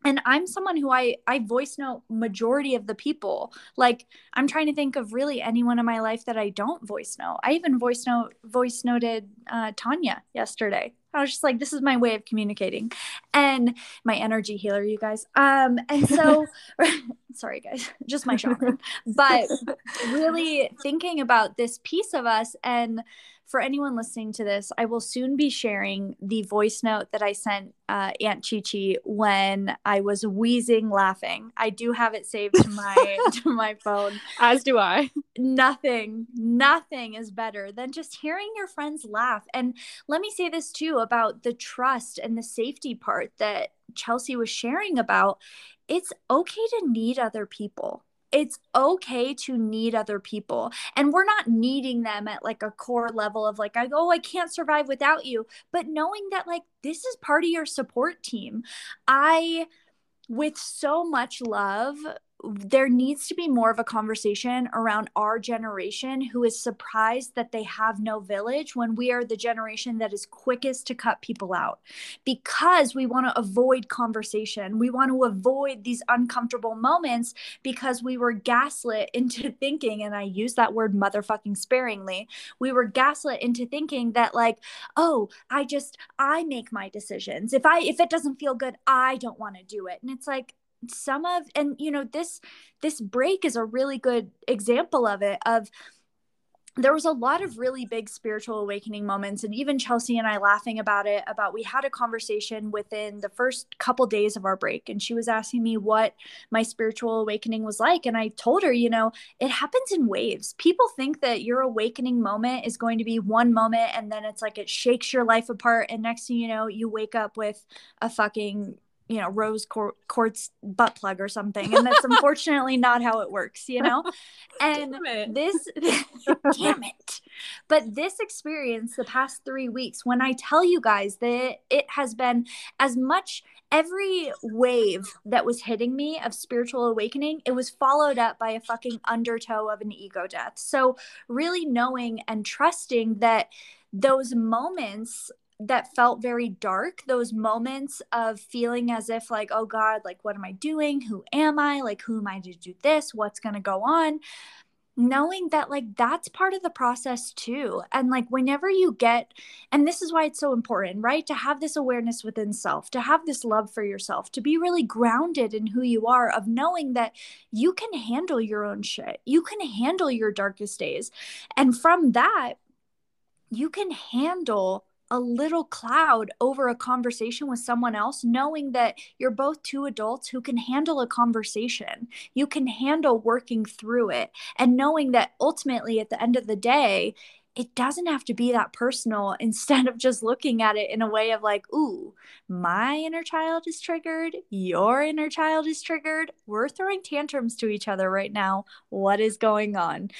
and i'm someone who i i voice note majority of the people like i'm trying to think of really anyone in my life that i don't voice note i even voice note voice noted uh, tanya yesterday i was just like this is my way of communicating. And my energy healer you guys. Um and so sorry guys just my chakra. But really thinking about this piece of us and for anyone listening to this, I will soon be sharing the voice note that I sent uh, Aunt Chi Chi when I was wheezing laughing. I do have it saved to my to my phone. As do I. Nothing, nothing is better than just hearing your friends laugh. And let me say this too about the trust and the safety part that Chelsea was sharing about. It's okay to need other people it's okay to need other people and we're not needing them at like a core level of like I oh i can't survive without you but knowing that like this is part of your support team. I with so much love there needs to be more of a conversation around our generation who is surprised that they have no village when we are the generation that is quickest to cut people out because we want to avoid conversation. We want to avoid these uncomfortable moments because we were gaslit into thinking, and I use that word motherfucking sparingly, we were gaslit into thinking that, like, oh, I just, I make my decisions. If I, if it doesn't feel good, I don't want to do it. And it's like, some of and you know this this break is a really good example of it of there was a lot of really big spiritual awakening moments and even chelsea and i laughing about it about we had a conversation within the first couple days of our break and she was asking me what my spiritual awakening was like and i told her you know it happens in waves. People think that your awakening moment is going to be one moment and then it's like it shakes your life apart and next thing you know you wake up with a fucking you know rose quartz butt plug or something and that's unfortunately not how it works you know? And this damn it. But this experience the past three weeks when i tell you guys that it has been as much every wave that was hitting me of spiritual awakening it was followed up by a fucking undertow of an ego death. So really knowing and trusting that those moments that felt very dark those moments of feeling as if like oh god like what am i doing? Who am i? Like who am i to do this? What's going to go on? Knowing that like that's part of the process too and like whenever you get and this is why it's so important right? To have this awareness within self to have this love for yourself to be really grounded in who you are of knowing that you can handle your own shit you can handle your darkest days and from that you can handle a little cloud over a conversation with someone else, knowing that you're both two adults who can handle a conversation. You can handle working through it, and knowing that ultimately at the end of the day, it doesn't have to be that personal instead of just looking at it in a way of like, ooh, my inner child is triggered, your inner child is triggered. We're throwing tantrums to each other right now. What is going on?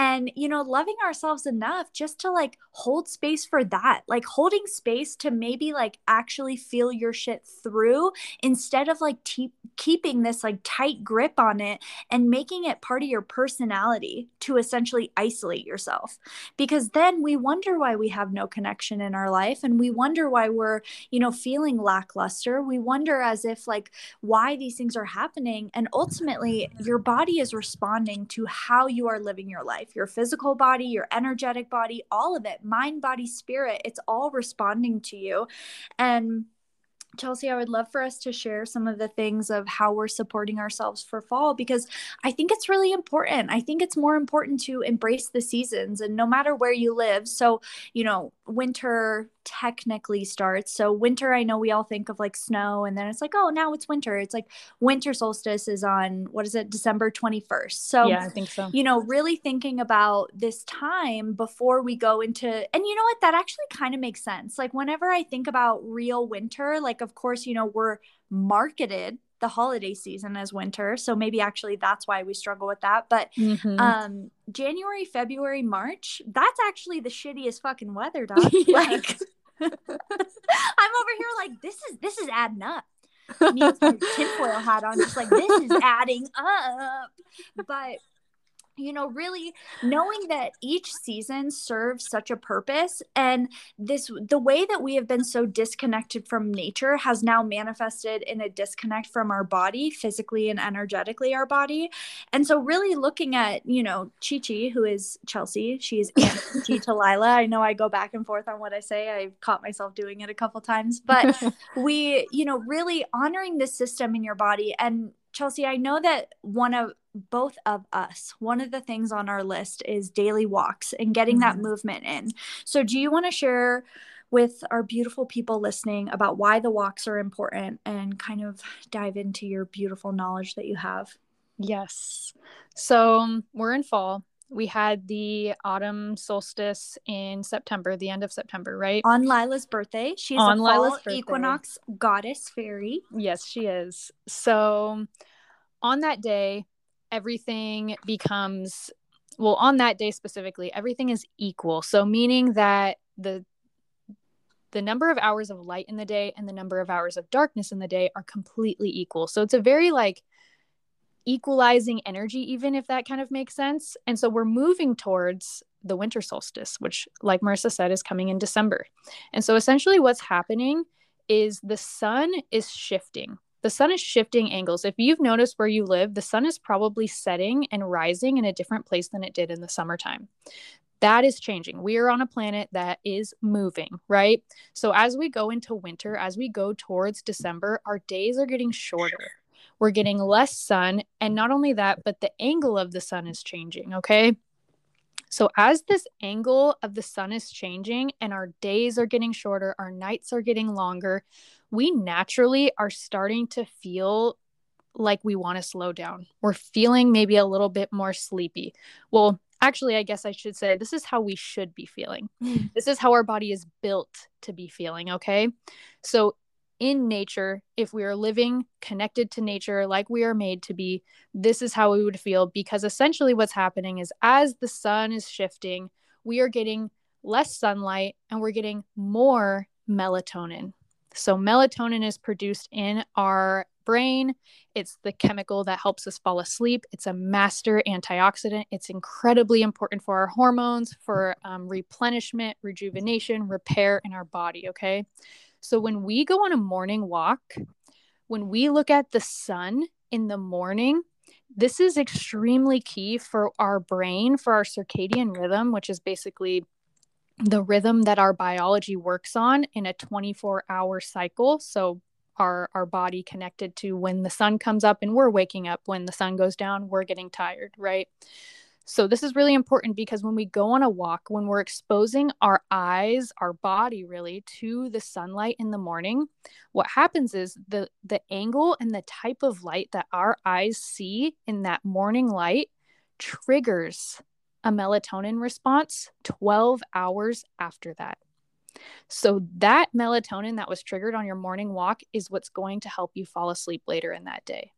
And you know loving ourselves enough just to like hold space for that like holding space to maybe like actually feel your shit through instead of like te- keeping this like tight grip on it and making it part of your personality to essentially isolate yourself. Because then we wonder why we have no connection in our life and we wonder why we're you know feeling lackluster. We wonder as if like why these things are happening and ultimately your body is responding to how you are living your life life your physical body, your energetic body, all of it, mind, body, spirit, it's all responding to you. And Chelsea, I would love for us to share some of the things of how we're supporting ourselves for fall because I think it's really important. I think it's more important to embrace the seasons and no matter where you live. So, you know, winter technically starts. So, winter, I know we all think of like snow and then it's like, oh, now it's winter. It's like winter solstice is on what is it, December 21st. So, yeah, I think so. You know, really thinking about this time before we go into, and you know what, that actually kind of makes sense. Like, whenever I think about real winter, like, like of course you know we're marketed the holiday season as winter so maybe actually that's why we struggle with that but mm-hmm. um january february march that's actually the shittiest fucking weather dog. Like i'm over here like this is this is adding up. Me with my tinfoil hat on just like this is adding up. But you know really knowing that each season serves such a purpose and this the way that we have been so disconnected from nature has now manifested in a disconnect from our body physically and energetically our body. And so really looking at you know chi chi who is chelsea she's chi to lila i know i go back and forth on what i say. I've caught myself doing it a couple times but we you know really honoring the system in your body. And Chelsea, I know that one of both of us, one of the things on our list is daily walks and getting mm-hmm. that movement in. So, do you want to share with our beautiful people listening about why the walks are important and kind of dive into your beautiful knowledge that you have? Yes. So, um, we're in fall. We had the autumn solstice in September, the end of September, right? On Lila's birthday. She's on a Lila's birthday. equinox goddess fairy. Yes, she is. So, on that day, everything becomes well on that day specifically everything is equal. So meaning that the the number of hours of light in the day and the number of hours of darkness in the day are completely equal. So it's a very like equalizing energy even if that kind of makes sense. And so we're moving towards the winter solstice which like marissa said is coming in december. And so essentially what's happening is the sun is shifting the sun is shifting angles. If you've noticed where you live, the sun is probably setting and rising in a different place than it did in the summertime. That is changing. We are on a planet that is moving, right? So as we go into winter, as we go towards December, our days are getting shorter. We're getting less sun. And not only that, but the angle of the sun is changing, okay? So, as this angle of the sun is changing and our days are getting shorter, our nights are getting longer, we naturally are starting to feel like we want to slow down. We're feeling maybe a little bit more sleepy. Well, actually, I guess I should say this is how we should be feeling. Mm. This is how our body is built to be feeling. Okay. So, in nature, if we are living connected to nature like we are made to be, this is how we would feel because essentially what's happening is as the sun is shifting, we are getting less sunlight and we're getting more melatonin. So, melatonin is produced in our brain. It's the chemical that helps us fall asleep. It's a master antioxidant. It's incredibly important for our hormones, for um, replenishment, rejuvenation, repair in our body. Okay. So, when we go on a morning walk, when we look at the sun in the morning, this is extremely key for our brain, for our circadian rhythm, which is basically the rhythm that our biology works on in a 24 hour cycle. So, our, our body connected to when the sun comes up and we're waking up, when the sun goes down, we're getting tired, right? So, this is really important because when we go on a walk, when we're exposing our eyes, our body really to the sunlight in the morning, what happens is the, the angle and the type of light that our eyes see in that morning light triggers a melatonin response 12 hours after that. So, that melatonin that was triggered on your morning walk is what's going to help you fall asleep later in that day.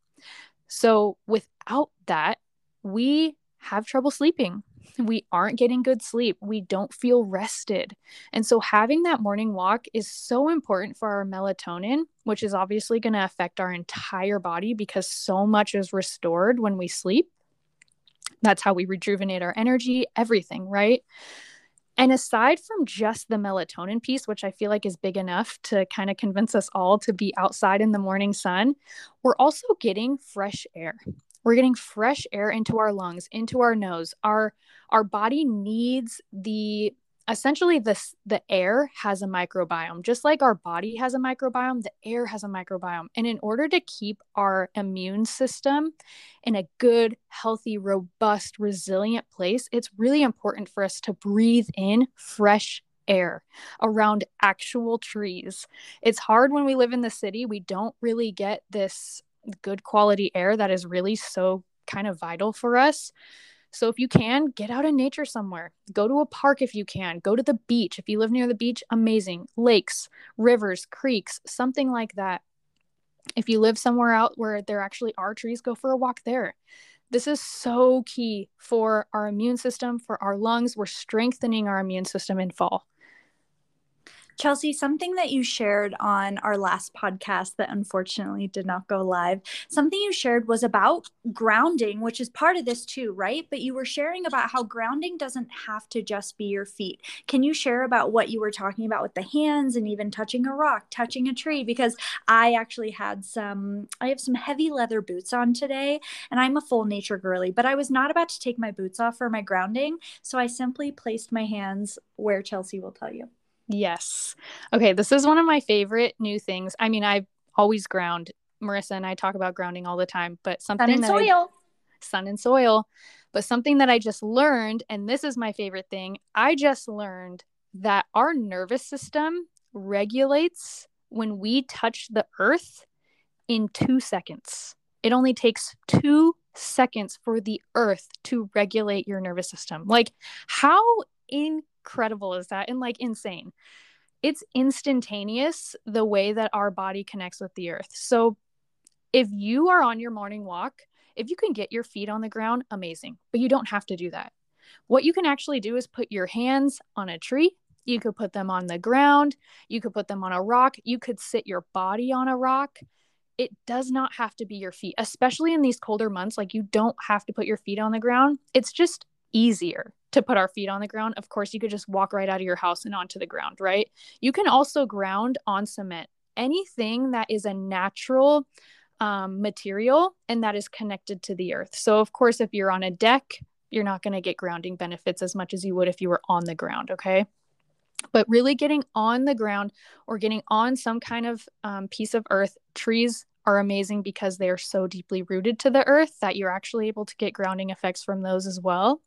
So, without that, we have trouble sleeping. We aren't getting good sleep. We don't feel rested. And so, having that morning walk is so important for our melatonin, which is obviously going to affect our entire body because so much is restored when we sleep. That's how we rejuvenate our energy, everything, right? And aside from just the melatonin piece, which I feel like is big enough to kind of convince us all to be outside in the morning sun, we're also getting fresh air. We're getting fresh air into our lungs, into our nose. Our our body needs the essentially this the air has a microbiome just like our body has a microbiome the air has a microbiome. And in order to keep our immune system in a good healthy robust resilient place it's really important for us to breathe in fresh air around actual trees. It's hard when we live in the city we don't really get this good quality air that is really so kind of vital for us so if you can, get out in nature somewhere. Go to a park if you can. Go to the beach. If you live near the beach, amazing. Lakes, rivers, creeks, something like that. If you live somewhere out where there actually are trees, go for a walk there. This is so key for our immune system, for our lungs. We're strengthening our immune system in fall. Chelsea, something that you shared on our last podcast that unfortunately did not go live, something you shared was about grounding, which is part of this too, right? But you were sharing about how grounding doesn't have to just be your feet. Can you share about what you were talking about with the hands and even touching a rock, touching a tree? Because I actually had some, I have some heavy leather boots on today, and I'm a full nature girly, but I was not about to take my boots off for my grounding. So I simply placed my hands where Chelsea will tell you. Yes. Okay, this is one of my favorite new things. I mean, I always ground. Marissa and I talk about grounding all the time, but something sun and soil. I, sun and soil. But something that I just learned, and this is my favorite thing, I just learned that our nervous system regulates when we touch the earth in two seconds. It only takes two seconds for the earth to regulate your nervous system. Like, how incredible is that? And like, insane. It's instantaneous the way that our body connects with the earth. So, if you are on your morning walk, if you can get your feet on the ground, amazing, but you don't have to do that. What you can actually do is put your hands on a tree. You could put them on the ground. You could put them on a rock. You could sit your body on a rock. It does not have to be your feet, especially in these colder months. Like, you don't have to put your feet on the ground. It's just easier to put our feet on the ground. Of course, you could just walk right out of your house and onto the ground, right? You can also ground on cement. Anything that is a natural um, material and that is connected to the earth. So, of course, if you're on a deck, you're not going to get grounding benefits as much as you would if you were on the ground. Okay. But really getting on the ground or getting on some kind of um, piece of earth, trees are amazing because they are so deeply rooted to the earth that you're actually able to get grounding effects from those as well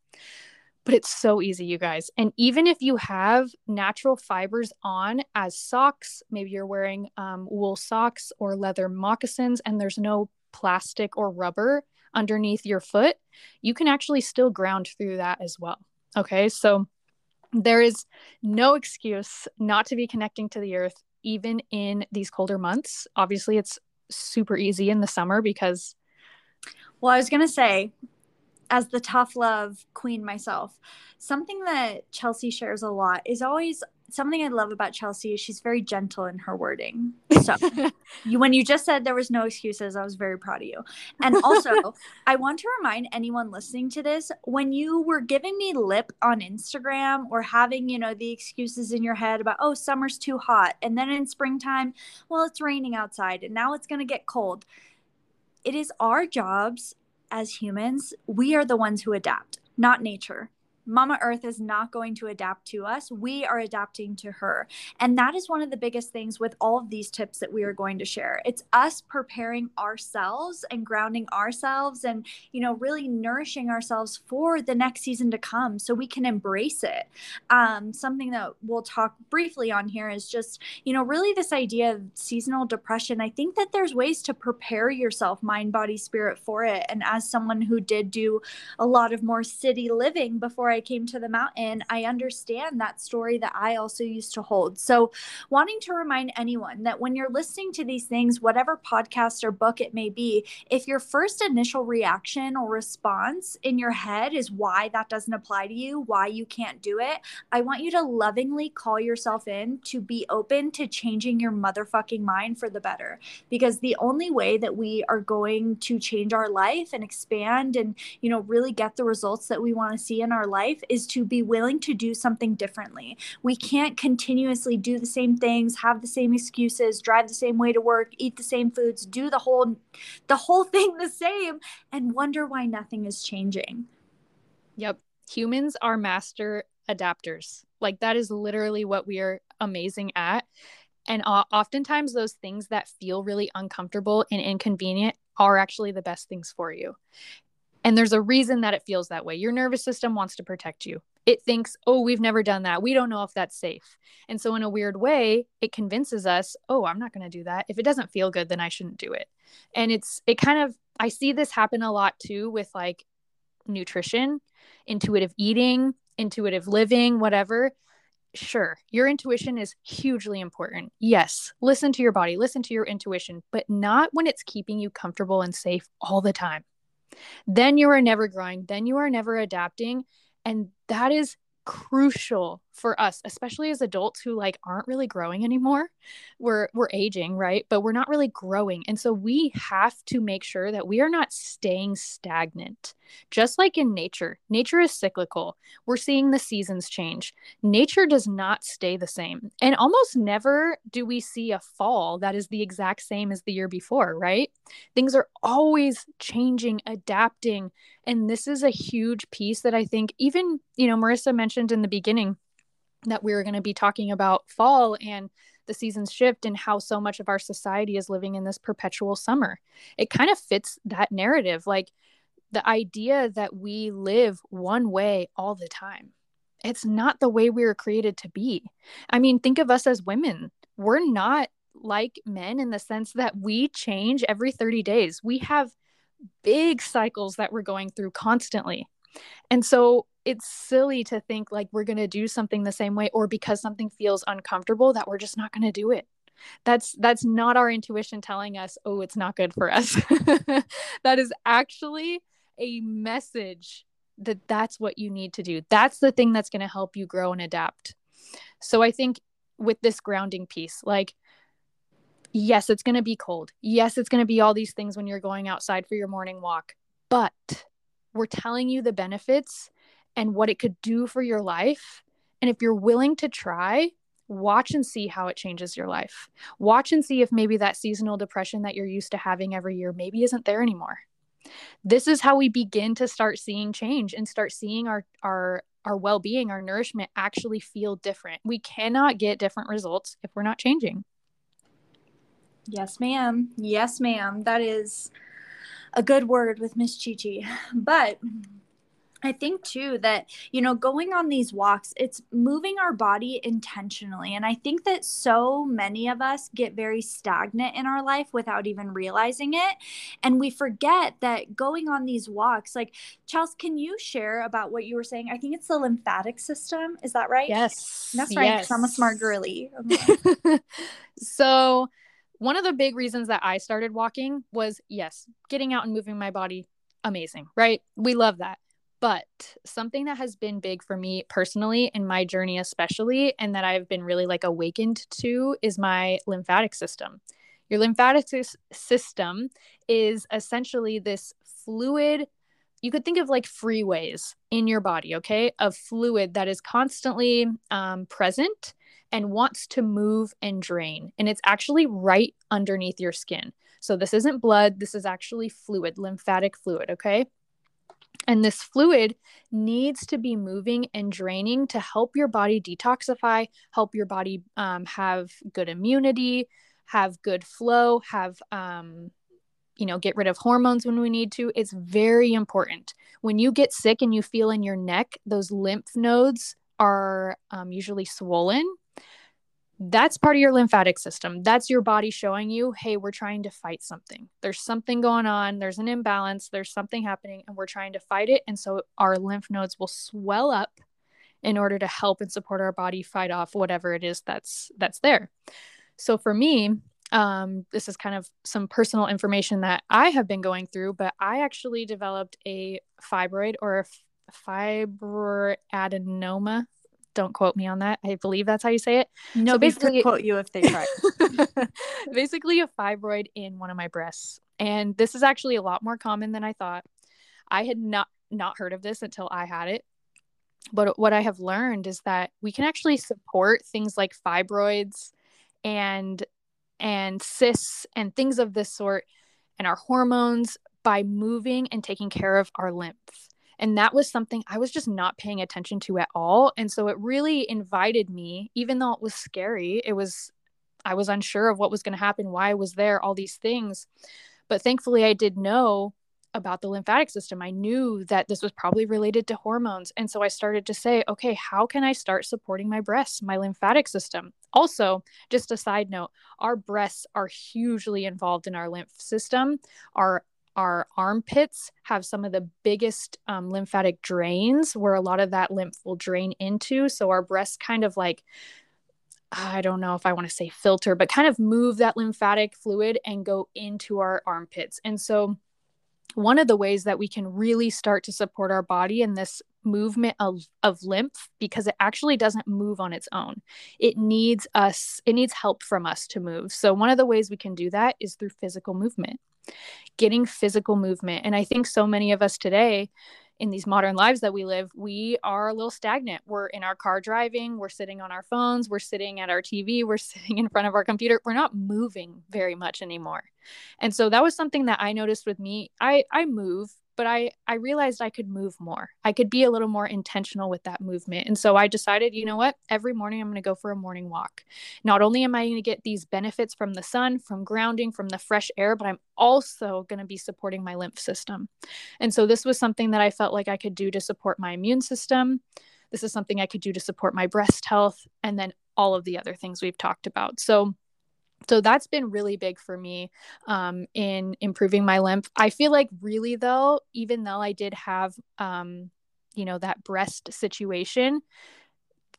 but it's so easy, you guys. And even if you have natural fibers on as socks, maybe you're wearing um, wool socks or leather moccasins, and there's no plastic or rubber underneath your foot, you can actually still ground through that as well. Okay, so there is no excuse not to be connecting to the earth, even in these colder months. Obviously, it's super easy in the summer because. Well, I was going to say, as the tough love queen myself, something that Chelsea shares a lot is always something I love about Chelsea is she's very gentle in her wording. So you, when you just said there was no excuses, I was very proud of you. And also, I want to remind anyone listening to this, when you were giving me lip on Instagram or having, you know, the excuses in your head about, oh, summer's too hot. And then in springtime, well, it's raining outside and now it's going to get cold. It is our jobs as humans, we are the ones who adapt, not nature. Mama Earth is not going to adapt to us. We are adapting to her. And that is one of the biggest things with all of these tips that we are going to share. It's us preparing ourselves and grounding ourselves and, you know, really nourishing ourselves for the next season to come so we can embrace it. Um, something that we'll talk briefly on here is just, you know, really this idea of seasonal depression. I think that there's ways to prepare yourself, mind, body, spirit for it. And as someone who did do a lot of more city living before I came to the mountain, I understand that story that I also used to hold. So, wanting to remind anyone that when you're listening to these things, whatever podcast or book it may be, if your first initial reaction or response in your head is why that doesn't apply to you, why you can't do it, I want you to lovingly call yourself in to be open to changing your motherfucking mind for the better. Because the only way that we are going to change our life and expand and, you know, really get the results that we want to see in our life life is to be willing to do something differently. We can't continuously do the same things, have the same excuses, drive the same way to work, eat the same foods, do the whole the whole thing the same and wonder why nothing is changing. Yep. Humans are master adapters. Like that is literally what we are amazing at. And oftentimes, those things that feel really uncomfortable and inconvenient are actually the best things for you. And there's a reason that it feels that way. Your nervous system wants to protect you. It thinks, oh, we've never done that. We don't know if that's safe. And so, in a weird way, it convinces us, oh, I'm not going to do that. If it doesn't feel good, then I shouldn't do it. And it's, it kind of, I see this happen a lot too with like nutrition, intuitive eating, intuitive living, whatever. Sure, your intuition is hugely important. Yes, listen to your body, listen to your intuition, but not when it's keeping you comfortable and safe all the time then you are never growing, then you are never adapting. And that is crucial for us especially as adults who like aren't really growing anymore we're we're aging right? But we're not really growing. And so we have to make sure that we are not staying stagnant. Just like in nature nature is cyclical. We're seeing the seasons change. Nature does not stay the same. And almost never do we see a fall that is the exact same as the year before right? Things are always changing adapting. And this is a huge piece that i think even you know marissa mentioned in the beginning that we are going to be talking about fall and the seasons shift and how so much of our society is living in this perpetual summer. It kind of fits that narrative. Like the idea that we live one way all the time. It's not the way we were created to be. I mean, think of us as women. We're not like men in the sense that we change every 30 days. We have big cycles that we're going through constantly. And so it's silly to think like we're going to do something the same way or because something feels uncomfortable that we're just not going to do it. That's that's not our intuition telling us, "Oh, it's not good for us." that is actually a message that that's what you need to do. That's the thing that's going to help you grow and adapt. So I think with this grounding piece, like yes, it's going to be cold. Yes, it's going to be all these things when you're going outside for your morning walk. But we're telling you the benefits and what it could do for your life. And if you're willing to try, watch and see how it changes your life. Watch and see if maybe that seasonal depression that you're used to having every year maybe isn't there anymore. This is how we begin to start seeing change and start seeing our our our well-being, our nourishment actually feel different. We cannot get different results if we're not changing. Yes, ma'am. Yes, ma'am. That is a good word with Miss Chi Chi. But I think too that, you know, going on these walks, it's moving our body intentionally. And I think that so many of us get very stagnant in our life without even realizing it. And we forget that going on these walks, like, Chels, can you share about what you were saying? I think it's the lymphatic system. Is that right? Yes. That's right. Yes. I'm a smart girly. so, one of the big reasons that I started walking was yes, getting out and moving my body, amazing, right? We love that. But something that has been big for me personally in my journey, especially, and that I've been really like awakened to is my lymphatic system. Your lymphatic system is essentially this fluid you could think of like freeways in your body, okay, of fluid that is constantly um, present and wants to move and drain. And it's actually right underneath your skin. So this isn't blood, this is actually fluid, lymphatic fluid, okay? And this fluid needs to be moving and draining to help your body detoxify, help your body um, have good immunity, have good flow, have, um, you know, get rid of hormones when we need to. It's very important. When you get sick and you feel in your neck, those lymph nodes are um, usually swollen that's part of your lymphatic system. That's your body showing you, hey, we're trying to fight something. There's something going on. There's an imbalance. There's something happening, and we're trying to fight it. And so our lymph nodes will swell up in order to help and support our body fight off whatever it is that's that's there. So for me, um, this is kind of some personal information that I have been going through, but I actually developed a fibroid or a fibroadenoma don't quote me on that. I believe that's how you say it. No, so basically, quote you if they try. basically, a fibroid in one of my breasts, and this is actually a lot more common than I thought. I had not not heard of this until I had it. But what I have learned is that we can actually support things like fibroids and and cysts and things of this sort and our hormones by moving and taking care of our lymph. And that was something I was just not paying attention to at all. And so it really invited me, even though it was scary, it was, I was unsure of what was going to happen, why I was there, all these things. But thankfully, I did know about the lymphatic system. I knew that this was probably related to hormones. And so I started to say, okay, how can I start supporting my breasts, my lymphatic system? Also, just a side note, our breasts are hugely involved in our lymph system. Our our armpits have some of the biggest um, lymphatic drains where a lot of that lymph will drain into. So our breasts kind of like, I don't know if I want to say filter, but kind of move that lymphatic fluid and go into our armpits. And so one of the ways that we can really start to support our body in this movement of, of lymph because it actually doesn't move on its own it needs us it needs help from us to move so one of the ways we can do that is through physical movement getting physical movement. And I think so many of us today in these modern lives that we live, we are a little stagnant. We're in our car driving, we're sitting on our phones, we're sitting at our TV, we're sitting in front of our computer. We're not moving very much anymore. And so that was something that I noticed with me. I I move but I I realized I could move more. I could be a little more intentional with that movement. And so I decided, you know what? Every morning I'm going to go for a morning walk. Not only am I going to get these benefits from the sun, from grounding, from the fresh air, but I'm also going to be supporting my lymph system. And so this was something that I felt like I could do to support my immune system. This is something I could do to support my breast health and then all of the other things we've talked about. So so that's been really big for me um, in improving my lymph. I feel like really though even though i did have um, you know that breast situation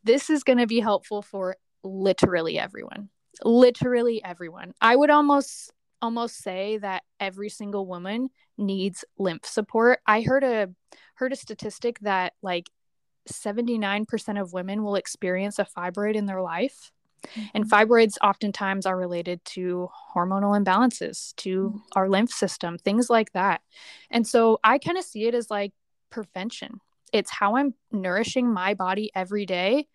this is going to be helpful for literally everyone literally everyone. I would almost almost say that every single woman needs lymph support. I heard a heard a statistic that like 79% of women will experience a fibroid in their life and mm-hmm. fibroids oftentimes are related to hormonal imbalances, to mm-hmm. our lymph system, things like that. And so I kind of see it as like prevention. It's how I'm nourishing my body every day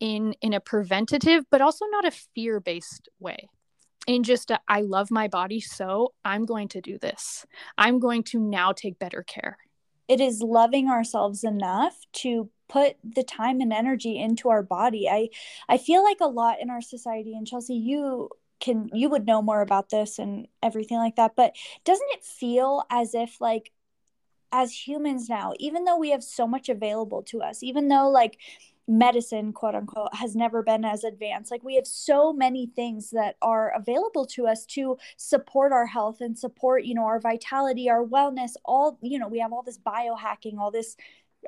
in in a preventative but also not a fear-based way. In just a, I love my body so I'm going to do this. I'm going to now take better care. It is loving ourselves enough to put the time and energy into our body. I i feel like a lot in our society and chelsea you can you would know more about this and everything like that but doesn't it feel as if like as humans now even though we have so much available to us even though like medicine quote unquote has never been as advanced like we have so many things that are available to us to support our health and support you know our vitality our wellness all you know we have all this biohacking all this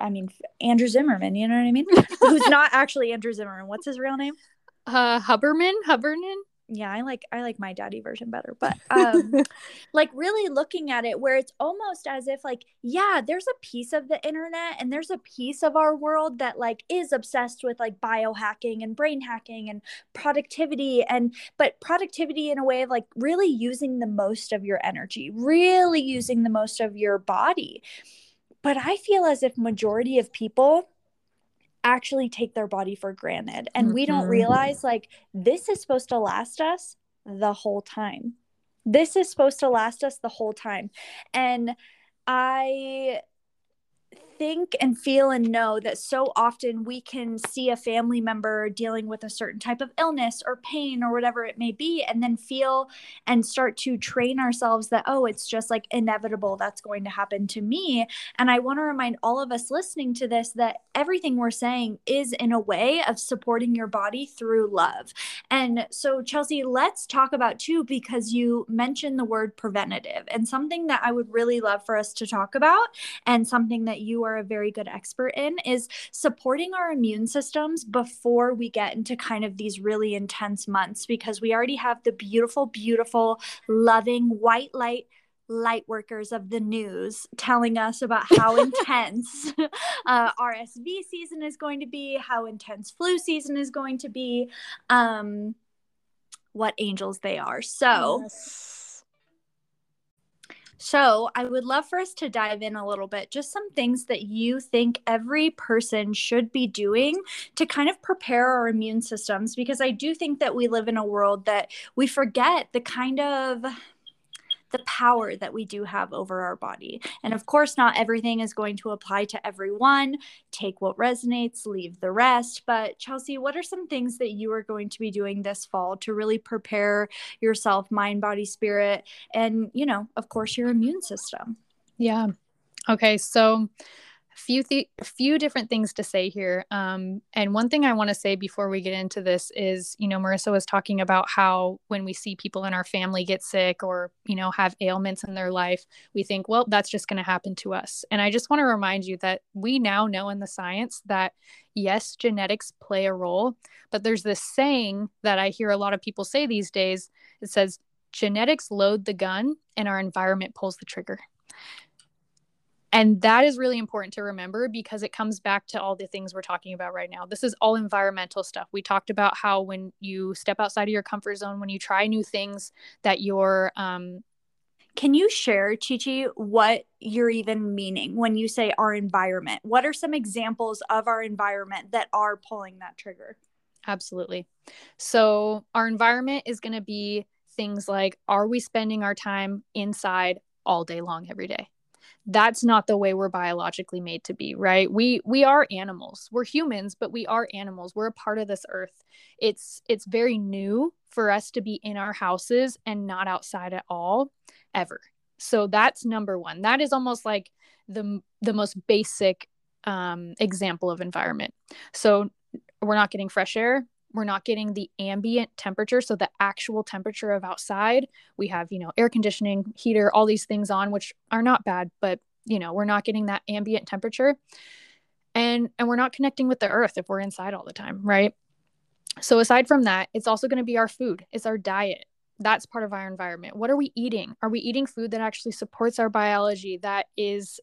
I mean, Andrew Zimmerman, you know what I mean? Who's not actually Andrew Zimmerman. What's his real name? Uh, Huberman, Huberman. Yeah, I like I like my daddy version better, but um like really looking at it where it's almost as if like yeah, there's a piece of the internet and there's a piece of our world that like is obsessed with like biohacking and brain hacking and productivity and but productivity in a way of like really using the most of your energy, really using the most of your body but i feel as if majority of people actually take their body for granted and mm-hmm. we don't mm-hmm. realize like this is supposed to last us the whole time this is supposed to last us the whole time and i think and feel and know that so often we can see a family member dealing with a certain type of illness or pain or whatever it may be, and then feel and start to train ourselves that, oh, it's just like inevitable that's going to happen to me. And I want to remind all of us listening to this that everything we're saying is in a way of supporting your body through love. And so, Chelsea, let's talk about too, because you mentioned the word preventative and something that I would really love for us to talk about and something that you are a very good expert in is supporting our immune systems before we get into kind of these really intense months because we already have the beautiful, beautiful, loving white light light workers of the news telling us about how intense uh, RSV season is going to be, how intense flu season is going to be, um, what angels they are. So, yes so, I would love for us to dive in a little bit, just some things that you think every person should be doing to kind of prepare our immune systems, because I do think that we live in a world that we forget the kind of the power that we do have over our body. And of course, not everything is going to apply to everyone. Take what resonates, leave the rest. But Chelsea, what are some things that you are going to be doing this fall to really prepare yourself, mind, body, spirit, and, you know, of course, your immune system? Yeah. Okay. So, few th- few different things to say here. Um, and one thing I want to say before we get into this is, you know, Marissa was talking about how when we see people in our family get sick or you know have ailments in their life, we think, well, that's just going to happen to us. And I just want to remind you that we now know in the science that yes, genetics play a role, but there's this saying that I hear a lot of people say these days. It says genetics load the gun and our environment pulls the trigger. And that is really important to remember because it comes back to all the things we're talking about right now. This is all environmental stuff. We talked about how when you step outside of your comfort zone, when you try new things, that you're. Um, Can you share, Chichi, what you're even meaning when you say our environment? What are some examples of our environment that are pulling that trigger? Absolutely. So, our environment is going to be things like are we spending our time inside all day long every day? That's not the way we're biologically made to be right? We we are animals. We're humans but we are animals. We're a part of this earth. It's it's very new for us to be in our houses and not outside at all ever. So that's number 1 that is almost like the the most basic um, example of environment. So we're not getting fresh air we're not getting the ambient temperature so the actual temperature of outside we have you know air conditioning heater all these things on which are not bad but you know we're not getting that ambient temperature. And and we're not connecting with the earth if we're inside all the time right? So aside from that it's also going to be our food it's our diet. That's part of our environment. What are we eating? Are we eating food that actually supports our biology that is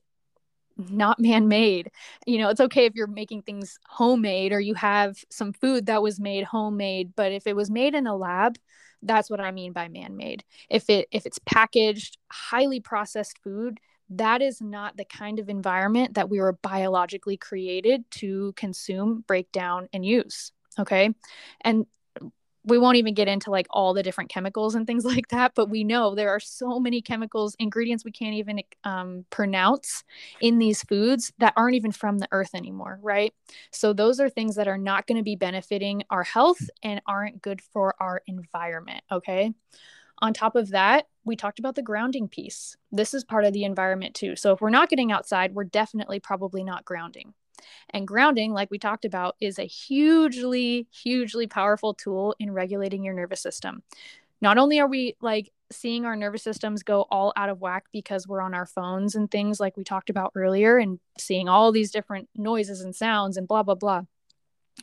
not man made. You know, it's okay if you're making things homemade or you have some food that was made homemade, but if it was made in a lab, that's what I mean by man made. If it if it's packaged, highly processed food, that is not the kind of environment that we were biologically created to consume, break down and use. Okay? And we won't even get into like all the different chemicals and things like that but we know there are so many chemicals ingredients we can't even um, pronounce in these foods that aren't even from the earth anymore right? So those are things that are not going to be benefiting our health and aren't good for our environment okay? On top of that we talked about the grounding piece. This is part of the environment too. So if we're not getting outside we're definitely probably not grounding and grounding, like we talked about, is a hugely, hugely powerful tool in regulating your nervous system. Not only are we like seeing our nervous systems go all out of whack because we're on our phones and things like we talked about earlier and seeing all these different noises and sounds and blah, blah, blah,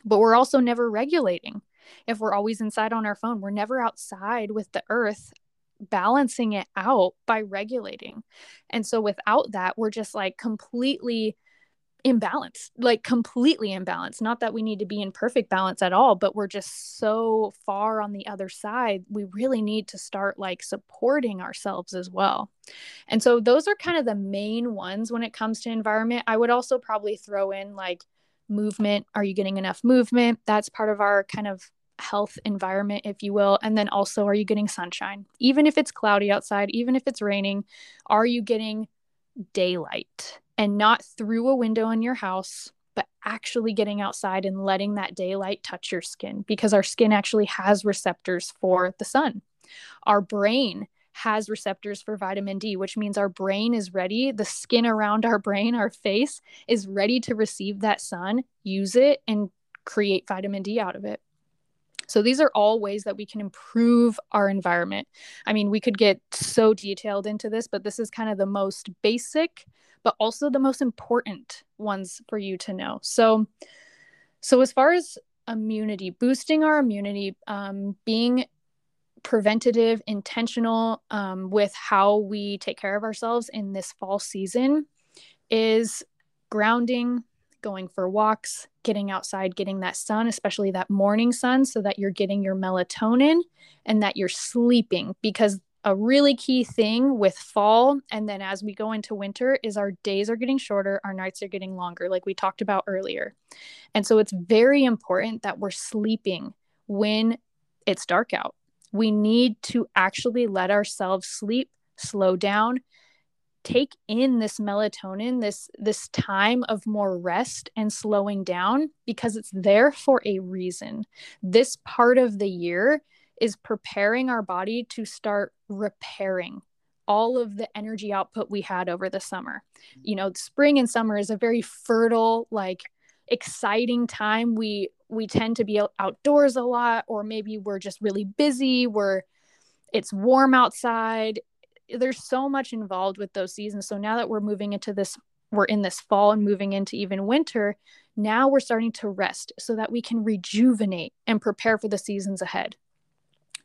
but we're also never regulating. If we're always inside on our phone, we're never outside with the earth balancing it out by regulating. And so without that, we're just like completely imbalanced, like completely imbalanced. Not that we need to be in perfect balance at all, but we're just so far on the other side. We really need to start like supporting ourselves as well. And so those are kind of the main ones when it comes to environment. I would also probably throw in like movement. Are you getting enough movement? That's part of our kind of health environment, if you will. And then also, are you getting sunshine? Even if it's cloudy outside, even if it's raining, are you getting daylight? And not through a window in your house, but actually getting outside and letting that daylight touch your skin because our skin actually has receptors for the sun. Our brain has receptors for vitamin D, which means our brain is ready. The skin around our brain, our face, is ready to receive that sun, use it, and create vitamin D out of it. So these are all ways that we can improve our environment. I mean, we could get so detailed into this, but this is kind of the most basic but also the most important ones for you to know. So, so as far as immunity, boosting our immunity, um, being preventative, intentional um, with how we take care of ourselves in this fall season is grounding, going for walks, getting outside, getting that sun, especially that morning sun, so that you're getting your melatonin and that you're sleeping. Because a really key thing with fall and then as we go into winter is our days are getting shorter our nights are getting longer like we talked about earlier. And so it's very important that we're sleeping when it's dark out. We need to actually let ourselves sleep slow down take in this melatonin this this time of more rest and slowing down because it's there for a reason this part of the year is preparing our body to start repairing all of the energy output we had over the summer. You know, spring and summer is a very fertile, like exciting time. We we tend to be outdoors a lot or maybe we're just really busy, we're it's warm outside. There's so much involved with those seasons. So now that we're moving into this we're in this fall and moving into even winter, now we're starting to rest so that we can rejuvenate and prepare for the seasons ahead.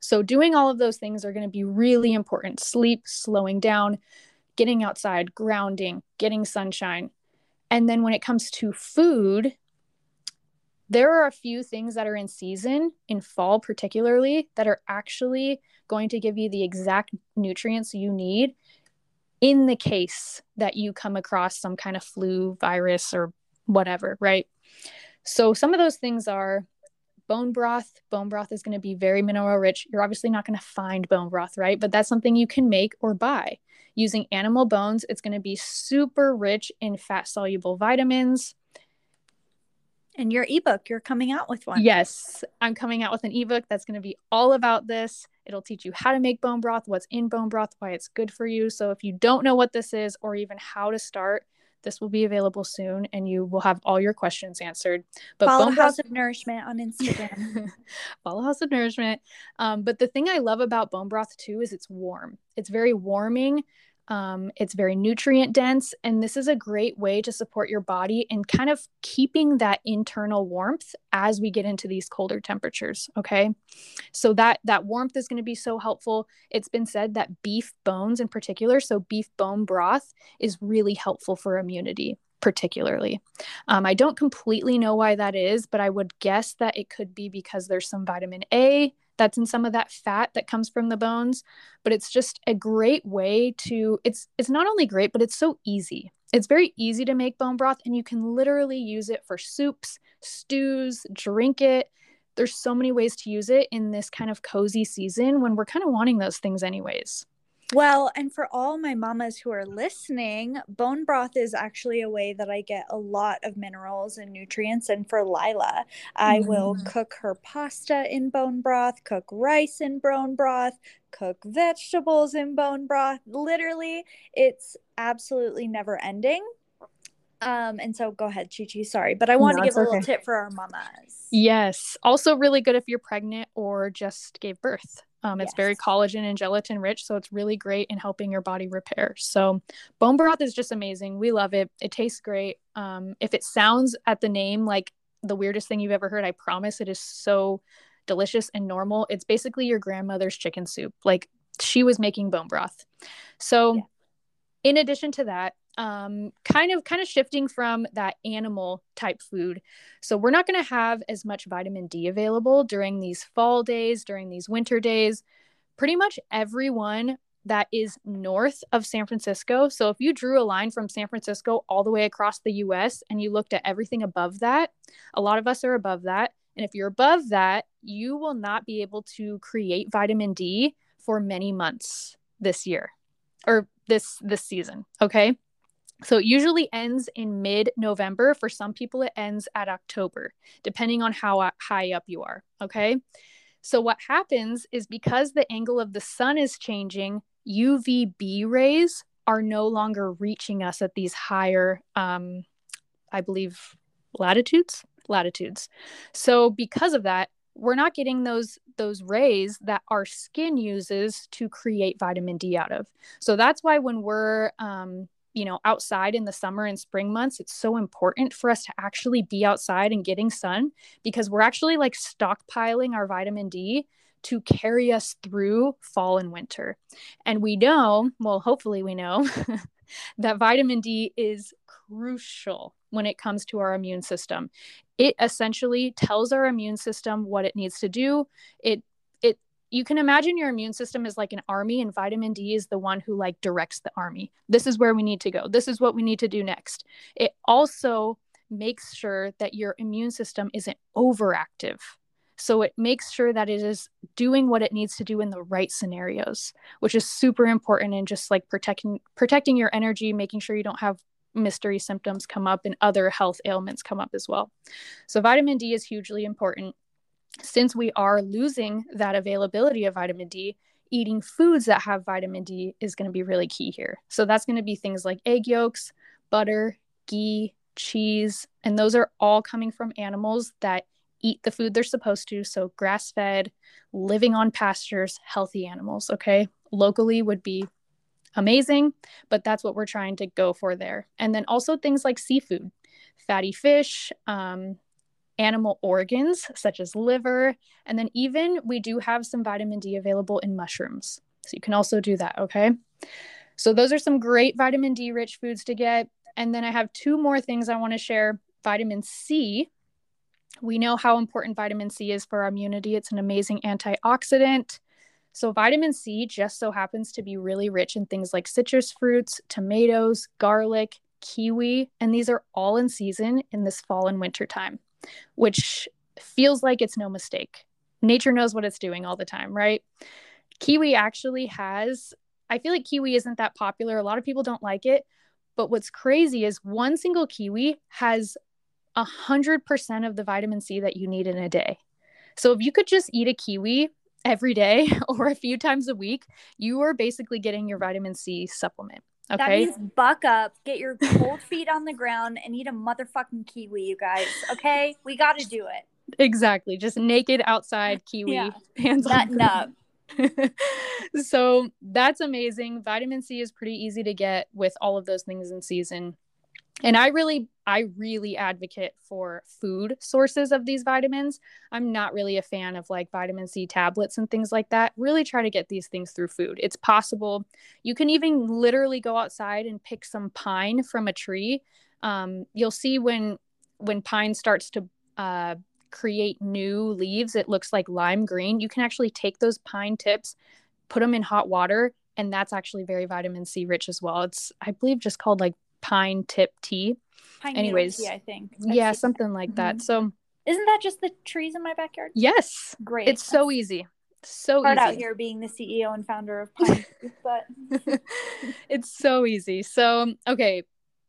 So, doing all of those things are going to be really important sleep, slowing down, getting outside, grounding, getting sunshine. And then when it comes to food, there are a few things that are in season, in fall particularly, that are actually going to give you the exact nutrients you need in the case that you come across some kind of flu virus or whatever, right? So, some of those things are bone broth. Bone broth is going to be very mineral rich. You're obviously not going to find bone broth, right? But that's something you can make or buy. Using animal bones, it's going to be super rich in fat soluble vitamins. And your ebook, you're coming out with one. Yes, I'm coming out with an ebook that's going to be all about this. It'll teach you how to make bone broth, what's in bone broth, why it's good for you. So if you don't know what this is or even how to start, this will be available soon and you will have all your questions answered. But follow House broth- of Nourishment on Instagram. follow House of Nourishment. Um, but the thing I love about bone broth too is it's warm. It's very warming. Um, it's very nutrient dense, and this is a great way to support your body and kind of keeping that internal warmth as we get into these colder temperatures. Okay, so that that warmth is going to be so helpful. It's been said that beef bones, in particular, so beef bone broth, is really helpful for immunity particularly. Um, I don't completely know why that is, but I would guess that it could be because there's some vitamin A that's in some of that fat that comes from the bones but it's just a great way to it's it's not only great but it's so easy. It's very easy to make bone broth and you can literally use it for soups stews drink it. There's so many ways to use it in this kind of cozy season when we're kind of wanting those things anyways well, and for all my mamas who are listening, bone broth is actually a way that I get a lot of minerals and nutrients. And for Lila, I mm. will cook her pasta in bone broth, cook rice in bone broth, cook vegetables in bone broth. Literally, it's absolutely never ending. Um, and so go ahead, Chi Chi. Sorry, but I want no, to give a little tip for our mamas. Yes. Also, really good if you're pregnant or just gave birth. Um, it's yes. very collagen and gelatin rich, so it's really great in helping your body repair. So, bone broth is just amazing. We love it. It tastes great. Um, if it sounds at the name like the weirdest thing you've ever heard, I promise it is so delicious and normal. It's basically your grandmother's chicken soup. Like she was making bone broth. So, yeah. in addition to that, um, kind of kind of shifting from that animal type food. So we're not going to have as much vitamin D available during these fall days, during these winter days. Pretty much everyone that is north of San Francisco. So if you drew a line from San Francisco all the way across the US and you looked at everything above that, a lot of us are above that. And if you're above that, you will not be able to create vitamin D for many months this year or this this season, okay? So it usually ends in mid November. For some people, it ends at October, depending on how high up you are. Okay. So what happens is because the angle of the sun is changing, UVB rays are no longer reaching us at these higher, um, I believe, latitudes. Latitudes. So because of that, we're not getting those those rays that our skin uses to create vitamin D out of. So that's why when we're um, you know outside in the summer and spring months it's so important for us to actually be outside and getting sun because we're actually like stockpiling our vitamin D to carry us through fall and winter. And we know well hopefully we know that vitamin D is crucial when it comes to our immune system. It essentially tells our immune system what it needs to do. It you can imagine your immune system is like an army and vitamin D is the one who like directs the army. This is where we need to go. This is what we need to do next. It also makes sure that your immune system isn't overactive. So it makes sure that it is doing what it needs to do in the right scenarios, which is super important in just like protecting protecting your energy, making sure you don't have mystery symptoms come up and other health ailments come up as well. So vitamin D is hugely important since we are losing that availability of vitamin D, eating foods that have vitamin D is going to be really key here. So that's going to be things like egg yolks, butter, ghee, cheese, and those are all coming from animals that eat the food they're supposed to. So grass fed, living on pastures, healthy animals. Okay. Locally would be amazing, but that's what we're trying to go for there. And then also things like seafood, fatty fish, um, animal organs such as liver, and then even we do have some vitamin D available in mushrooms. So you can also do that, okay? So those are some great vitamin D rich foods to get. And then I have two more things I want to share. Vitamin C. We know how important vitamin C is for our immunity. It's an amazing antioxidant. So, vitamin C just so happens to be really rich in things like citrus fruits, tomatoes, garlic, kiwi, and these are all in season in this fall and winter time which feels like it's no mistake. Nature knows what it's doing all the time, right? Kiwi actually has, I feel like kiwi isn't that popular. A lot of people don't like it. But what's crazy is one single kiwi has 100% of the vitamin C that you need in a day. So if you could just eat a kiwi every day or a few times a week, you are basically getting your vitamin C supplement. Okay. That means buck up, get your cold feet on the ground, and eat a motherfucking kiwi, you guys. Okay, we got to do it. Exactly. Just naked outside kiwi, yeah. hands Nutting up. so that's amazing. Vitamin C is pretty easy to get with all of those things in season and i really i really advocate for food sources of these vitamins. I'm not really a fan of like vitamin c tablets and things like that. Really try to get these things through food. It's possible. You can even literally go outside and pick some pine from a tree. Um, you'll see when when pine starts to uh, create new leaves it looks like lime green. You can actually take those pine tips put them in hot water and that's actually very vitamin c rich as well. It's i believe just called like pine tip tea. Pine Anyways, tea, I think. I've yeah, something like mm-hmm. that. So, isn't that just the trees in my backyard? Yes. Great. It's so easy. So hard easy. out here being the CEO and founder of Pine, but it's so easy. So, okay.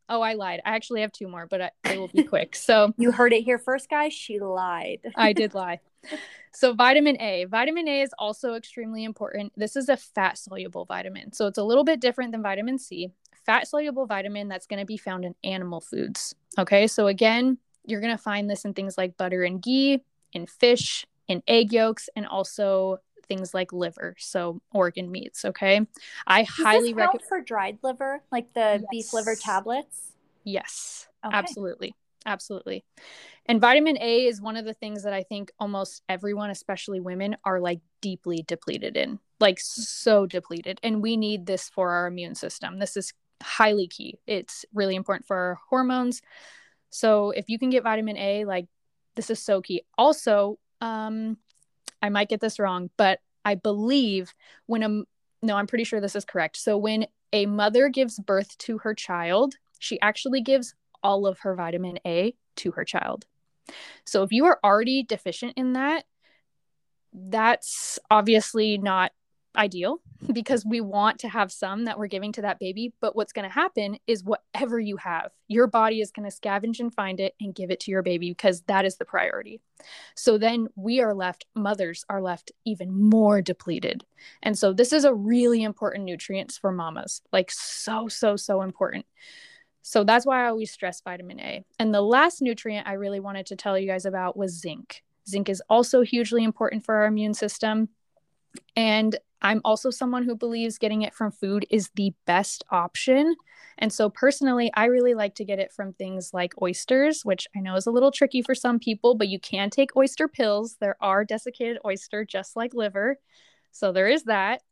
Oh, I lied. I actually have two more, but I, they will be quick. So you heard it here first, guys. She lied. I did lie. So, vitamin A. Vitamin A is also extremely important. This is a fat soluble vitamin. So, it's a little bit different than vitamin C fat soluble vitamin that's going to be found in animal foods. Okay, so again, you're going to find this in things like butter and ghee, in fish, in egg yolks, and also things like liver, so organ meats. Okay, I Does highly recommend for dried liver, like the yes. beef liver tablets. Yes, okay. absolutely, absolutely. And vitamin A is one of the things that I think almost everyone, especially women, are like deeply depleted in, like so depleted. And we need this for our immune system. This is highly key. It's really important for hormones. So if you can get vitamin A, like this is so key. Also, um, I might get this wrong, but I believe when a no, I'm pretty sure this is correct. So when a mother gives birth to her child, she actually gives all of her vitamin A to her child. So if you are already deficient in that, that's obviously not ideal because we want to have some that we're giving to that baby. But what's going to happen is whatever you have, your body is going to scavenge and find it and give it to your baby because that is the priority. So then we are left, mothers are left even more depleted. And so this is a really important nutrient for mamas, like so, so, so important. So that's why I always stress vitamin A. And the last nutrient I really wanted to tell you guys about was zinc. Zinc is also hugely important for our immune system. And I'm also someone who believes getting it from food is the best option. And so, personally, I really like to get it from things like oysters, which I know is a little tricky for some people, but you can take oyster pills. There are desiccated oyster, just like liver. So, there is that.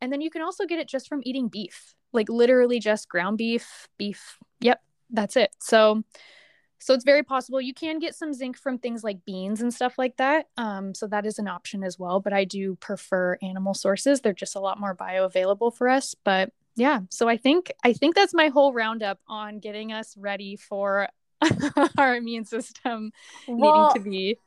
And then you can also get it just from eating beef, like literally just ground beef, beef. Yep, that's it. So, so it's very possible you can get some zinc from things like beans and stuff like that. Um, so that is an option as well. But I do prefer animal sources. They're just a lot more bioavailable for us. But yeah, so I think I think that's my whole roundup on getting us ready for our immune system well, needing to be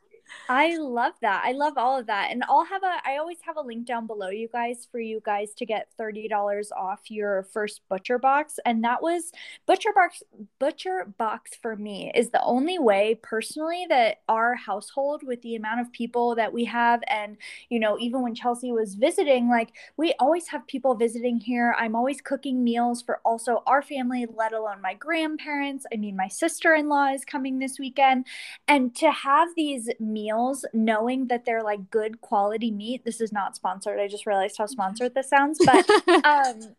I love that. I love all of that. And I'll have a I always have a link down below you guys for you guys to get $30 off your first butcher box. And that was butcher box butcher box for me is the only way personally that our household with the amount of people that we have and you know, even when Chelsea was visiting, like we always have people visiting here. I'm always cooking meals for also our family, let alone my grandparents. I mean, my sister-in-law is coming this weekend. And to have these meals meals knowing that they're like good quality meat. This is not sponsored. I just realized how sponsored this sounds, but um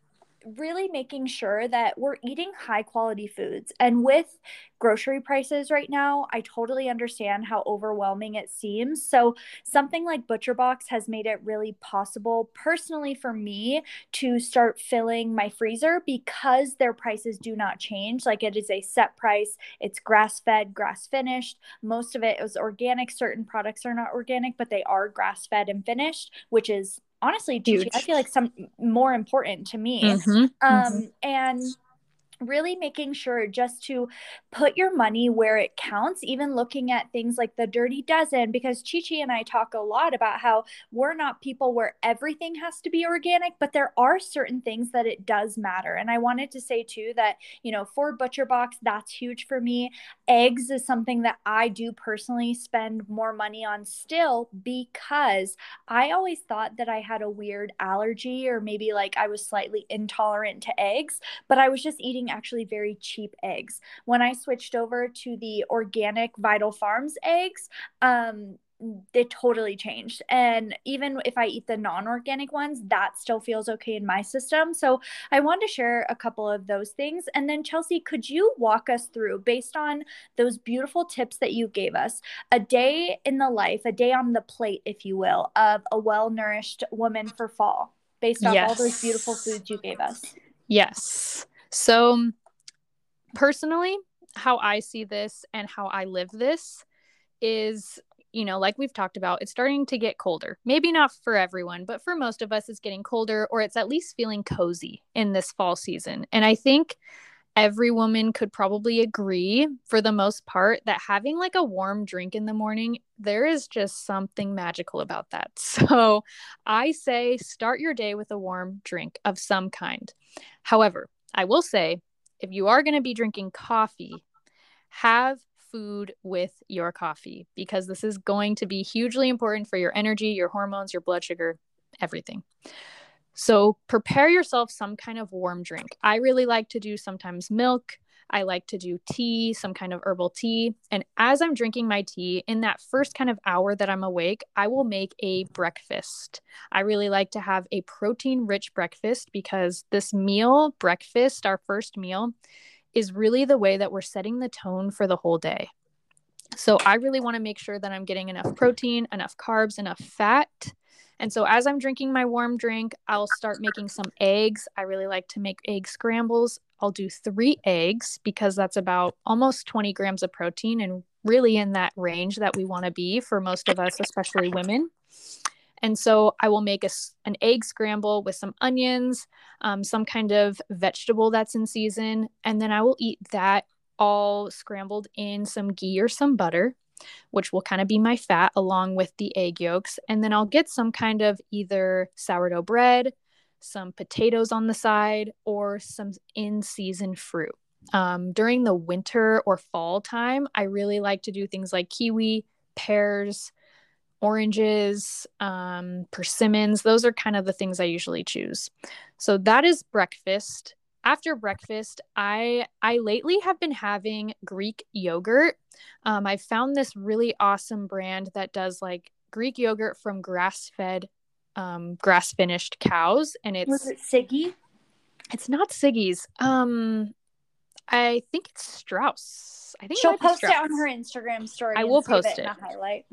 really making sure that we're eating high quality foods. And with grocery prices right now, I totally understand how overwhelming it seems. So, something like Butcher Box has made it really possible, personally, for me to start filling my freezer because their prices do not change. Like, it is a set price, it's grass fed, grass finished. Most of it is organic. Certain products are not organic, but they are grass fed and finished, which is honestly Huge. I feel like some more important to me. Mm-hmm. Um, mm-hmm. And really making sure just to put your money where it counts, even looking at things like the Dirty Dozen, because Chi Chi and I talk a lot about how we're not people where everything has to be organic, but there are certain things that it does matter. And I wanted to say too that, you know, for Butcher Box, that's huge for me. Eggs is something that I do personally spend more money on still because I always thought that I had a weird allergy or maybe like I was slightly intolerant to eggs, but I was just eating actually very cheap eggs. When I switched over to the organic Vital Farms eggs, um, it totally changed. And even if I eat the non organic ones, that still feels okay in my system. So I wanted to share a couple of those things. And then, Chelsea, could you walk us through, based on those beautiful tips that you gave us, a day in the life, a day on the plate, if you will, of a well nourished woman for fall, based on yes. all those beautiful foods you gave us? Yes. So, personally, how I see this and how I live this is, you know, like we've talked about, it's starting to get colder. Maybe not for everyone, but for most of us, it's getting colder or it's at least feeling cozy in this fall season. And I think every woman could probably agree for the most part that having like a warm drink in the morning there is just something magical about that so i say start your day with a warm drink of some kind however I will say, if you are going to be drinking coffee, have food with your coffee because this is going to be hugely important for your energy, your hormones, your blood sugar, everything. So prepare yourself some kind of warm drink. I really like to do sometimes milk. I like to do tea, some kind of herbal tea. And as I'm drinking my tea, in that first kind of hour that I'm awake, I will make a breakfast. I really like to have a protein rich breakfast because this meal, breakfast, our first meal, is really the way that we're setting the tone for the whole day. So I really want to make sure that I'm getting enough protein, enough carbs, enough fat. And so as I'm drinking my warm drink, I'll start making some eggs. I really like to make egg scrambles. I'll do three eggs because that's about almost 20 grams of protein and really in that range that we want to be for most of us, especially women. And so I will make a, an egg scramble with some onions, um, some kind of vegetable that's in season, and then I will eat that all scrambled in some ghee or some butter, which will kind of be my fat along with the egg yolks. And then I'll get some kind of either sourdough bread, some potatoes on the side, or some in season fruit. Um, during the winter or fall time, I really like to do things like kiwi, pears, oranges, um, persimmons. Those are kind of the things I usually choose. So that is breakfast. After breakfast, I I lately have been having Greek yogurt. Um, I found this really awesome brand that does like Greek yogurt from grass fed um, grass finished cows, and it's was it Siggi? It's not Siggi's. Um, I think it's Straus. I think she'll post it on her Instagram story. I will post it, it. in a highlight.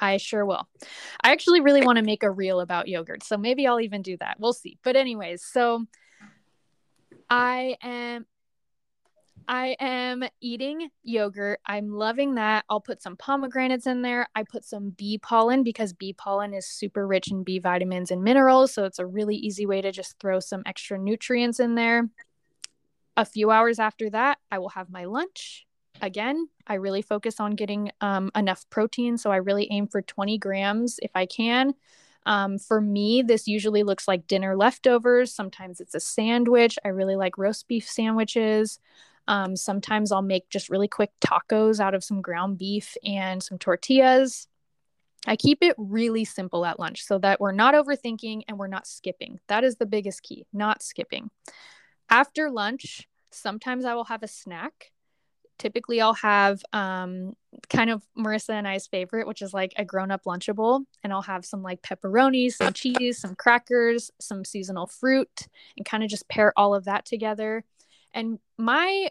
I sure will. I actually really want to make a reel about yogurt, so maybe I'll even do that. We'll see. But anyways, so I am I am eating yogurt. I'm loving that. I'll put some pomegranates in there. I put some bee pollen because bee pollen is super rich in B vitamins and minerals. So it's a really easy way to just throw some extra nutrients in there. A few hours after that, I will have my lunch. Again, I really focus on getting um, enough protein. So I really aim for 20 grams if I can. Um, for me, this usually looks like dinner leftovers. Sometimes it's a sandwich. I really like roast beef sandwiches. Um, sometimes I'll make just really quick tacos out of some ground beef and some tortillas. I keep it really simple at lunch so that we're not overthinking and we're not skipping. That is the biggest key, not skipping. After lunch, sometimes I will have a snack. Typically, I'll have um, kind of Marissa and I's favorite, which is like a grown up Lunchable. And I'll have some like pepperoni, some cheese, some crackers, some seasonal fruit, and kind of just pair all of that together. And my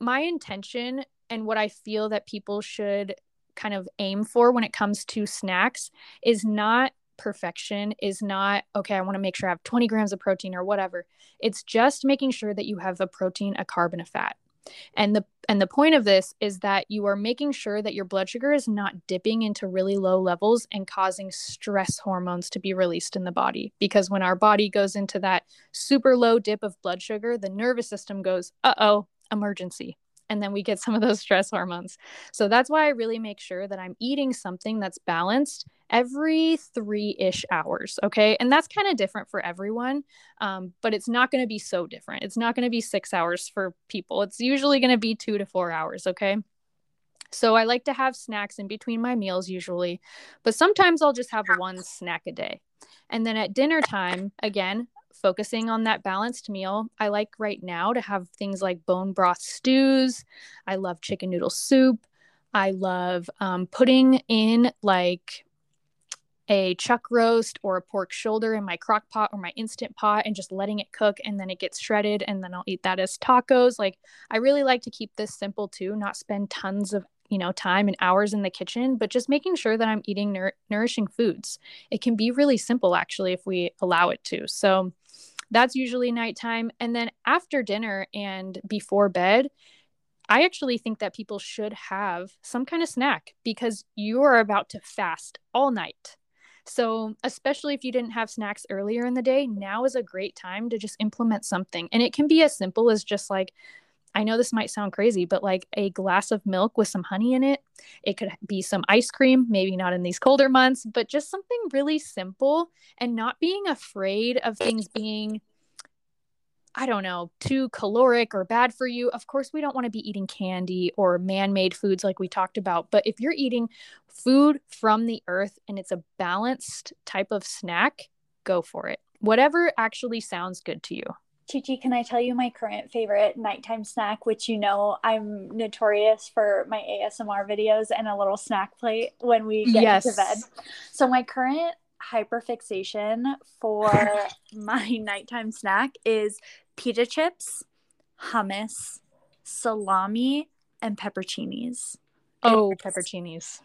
my intention and what I feel that people should kind of aim for when it comes to snacks is not perfection is not okay i want to make sure i have 20 grams of protein or whatever. It's just making sure that you have a protein a carb and a fat And the and the point of this is that you are making sure that your blood sugar is not dipping into really low levels and causing stress hormones to be released in the body because when our body goes into that super low dip of blood sugar, the nervous system goes, "Uh-oh, emergency." And then we get some of those stress hormones. So that's why I really make sure that I'm eating something that's balanced every three ish hours. Okay. And that's kind of different for everyone, um, but it's not going to be so different. It's not going to be six hours for people, it's usually going to be two to four hours. Okay. So I like to have snacks in between my meals usually, but sometimes I'll just have one snack a day. And then at dinner time, again, focusing on that balanced meal. I like right now to have things like bone broth stews. I love chicken noodle soup. I love um, putting in like a chuck roast or a pork shoulder in my crock pot or my instant pot and just letting it cook and then it gets shredded and then I'll eat that as tacos. Like I really like to keep this simple too, not spend tons of you know time and hours in the kitchen but just making sure that i'm eating nour- nourishing foods it can be really simple actually if we allow it to so that's usually nighttime. And then after dinner and before bed, I actually think that people should have some kind of snack because you are about to fast all night. So, especially if you didn't have snacks earlier in the day, now is a great time to just implement something. And it can be as simple as just like I know this might sound crazy, but like a glass of milk with some honey in it. It could be some ice cream, maybe not in these colder months, but just something really simple and not being afraid of things being I don't know, too caloric or bad for you. Of course, we don't want to be eating candy or man made foods like we talked about. But if you're eating food from the earth and it's a balanced type of snack, go for it. Whatever actually sounds good to you. Chichi, can I tell you my current favorite nighttime snack, which you know I'm notorious for my ASMR videos and a little snack plate when we get yes. into bed. So my current hyperfixation for my nighttime snack is pita chips, hummus, salami, and pepperoncinis. Oh, pepperoncinis.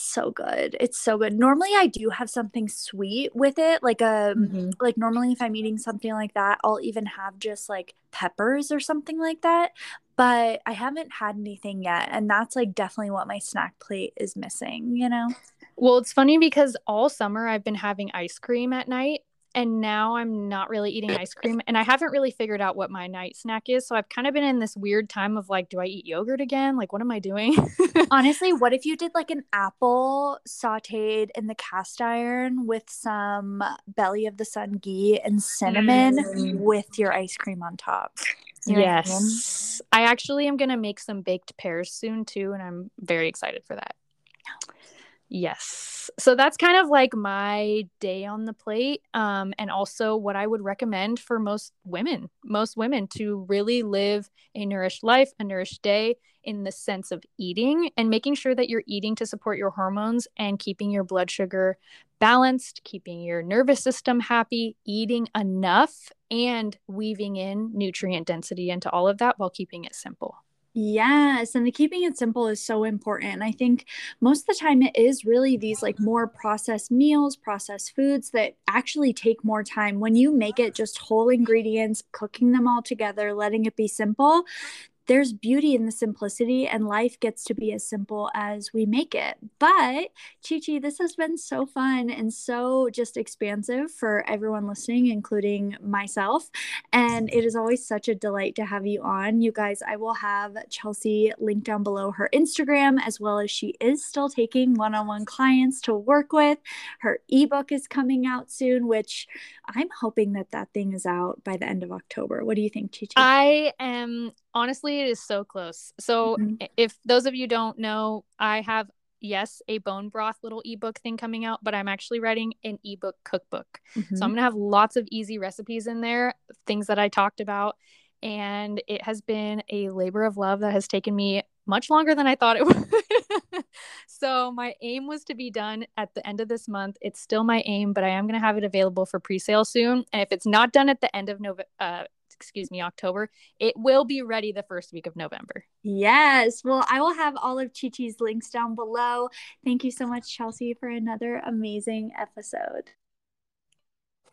So good. It's so good. Normally I do have something sweet with it. Like a um, mm-hmm. like normally if I'm eating something like that, I'll even have just like peppers or something like that. But I haven't had anything yet. And that's like definitely what my snack plate is missing, you know? Well, it's funny because all summer I've been having ice cream at night and now I'm not really eating ice cream and I haven't really figured out what my night snack is. So I've kind of been in this weird time of like, do I eat yogurt again? Like, what am I doing? Honestly, what if you did like an apple sauteed in the cast iron with some belly of the sun ghee and cinnamon mm. with your ice cream on top? You yes. I, mean? I actually am going to make some baked pears soon too. And I'm very excited for that. Yes. So that's kind of like my day on the plate. Um, and also what I would recommend for most women, most women to really live a nourished life, a nourished day in the sense of eating and making sure that you're eating to support your hormones and keeping your blood sugar balanced, keeping your nervous system happy, eating enough, and weaving in nutrient density into all of that while keeping it simple. Yes, and the keeping it simple is so important. I think most of the time it is really these like more processed meals, processed foods that actually take more time. When you make it just whole ingredients, cooking them all together, letting it be simple, there's beauty in the simplicity and life gets to be as simple as we make it. But Chi Chi, this has been so fun and so just expansive for everyone listening, including myself. And it is always such a delight to have you on. You guys, I will have Chelsea link down below her Instagram, as well as she is still taking one on one clients to work with. Her ebook is coming out soon, which I'm hoping that that thing is out by the end of October. What do you think, Chi Chi? I am honestly, it is so close. So, mm-hmm. if those of you don't know, I have yes a bone broth little ebook thing coming out but i'm actually writing an ebook cookbook mm-hmm. so i'm gonna have lots of easy recipes in there things that i talked about and it has been a labor of love that has taken me much longer than i thought it would so my aim was to be done at the end of this month it's still my aim but i am going to have it available for pre-sale soon and if it's not done at the end of november uh, excuse me, October. It will be ready the first week of November. Yes. Well, I will have all of Chi Chi's links down below. Thank you so much, Chelsea, for another amazing episode.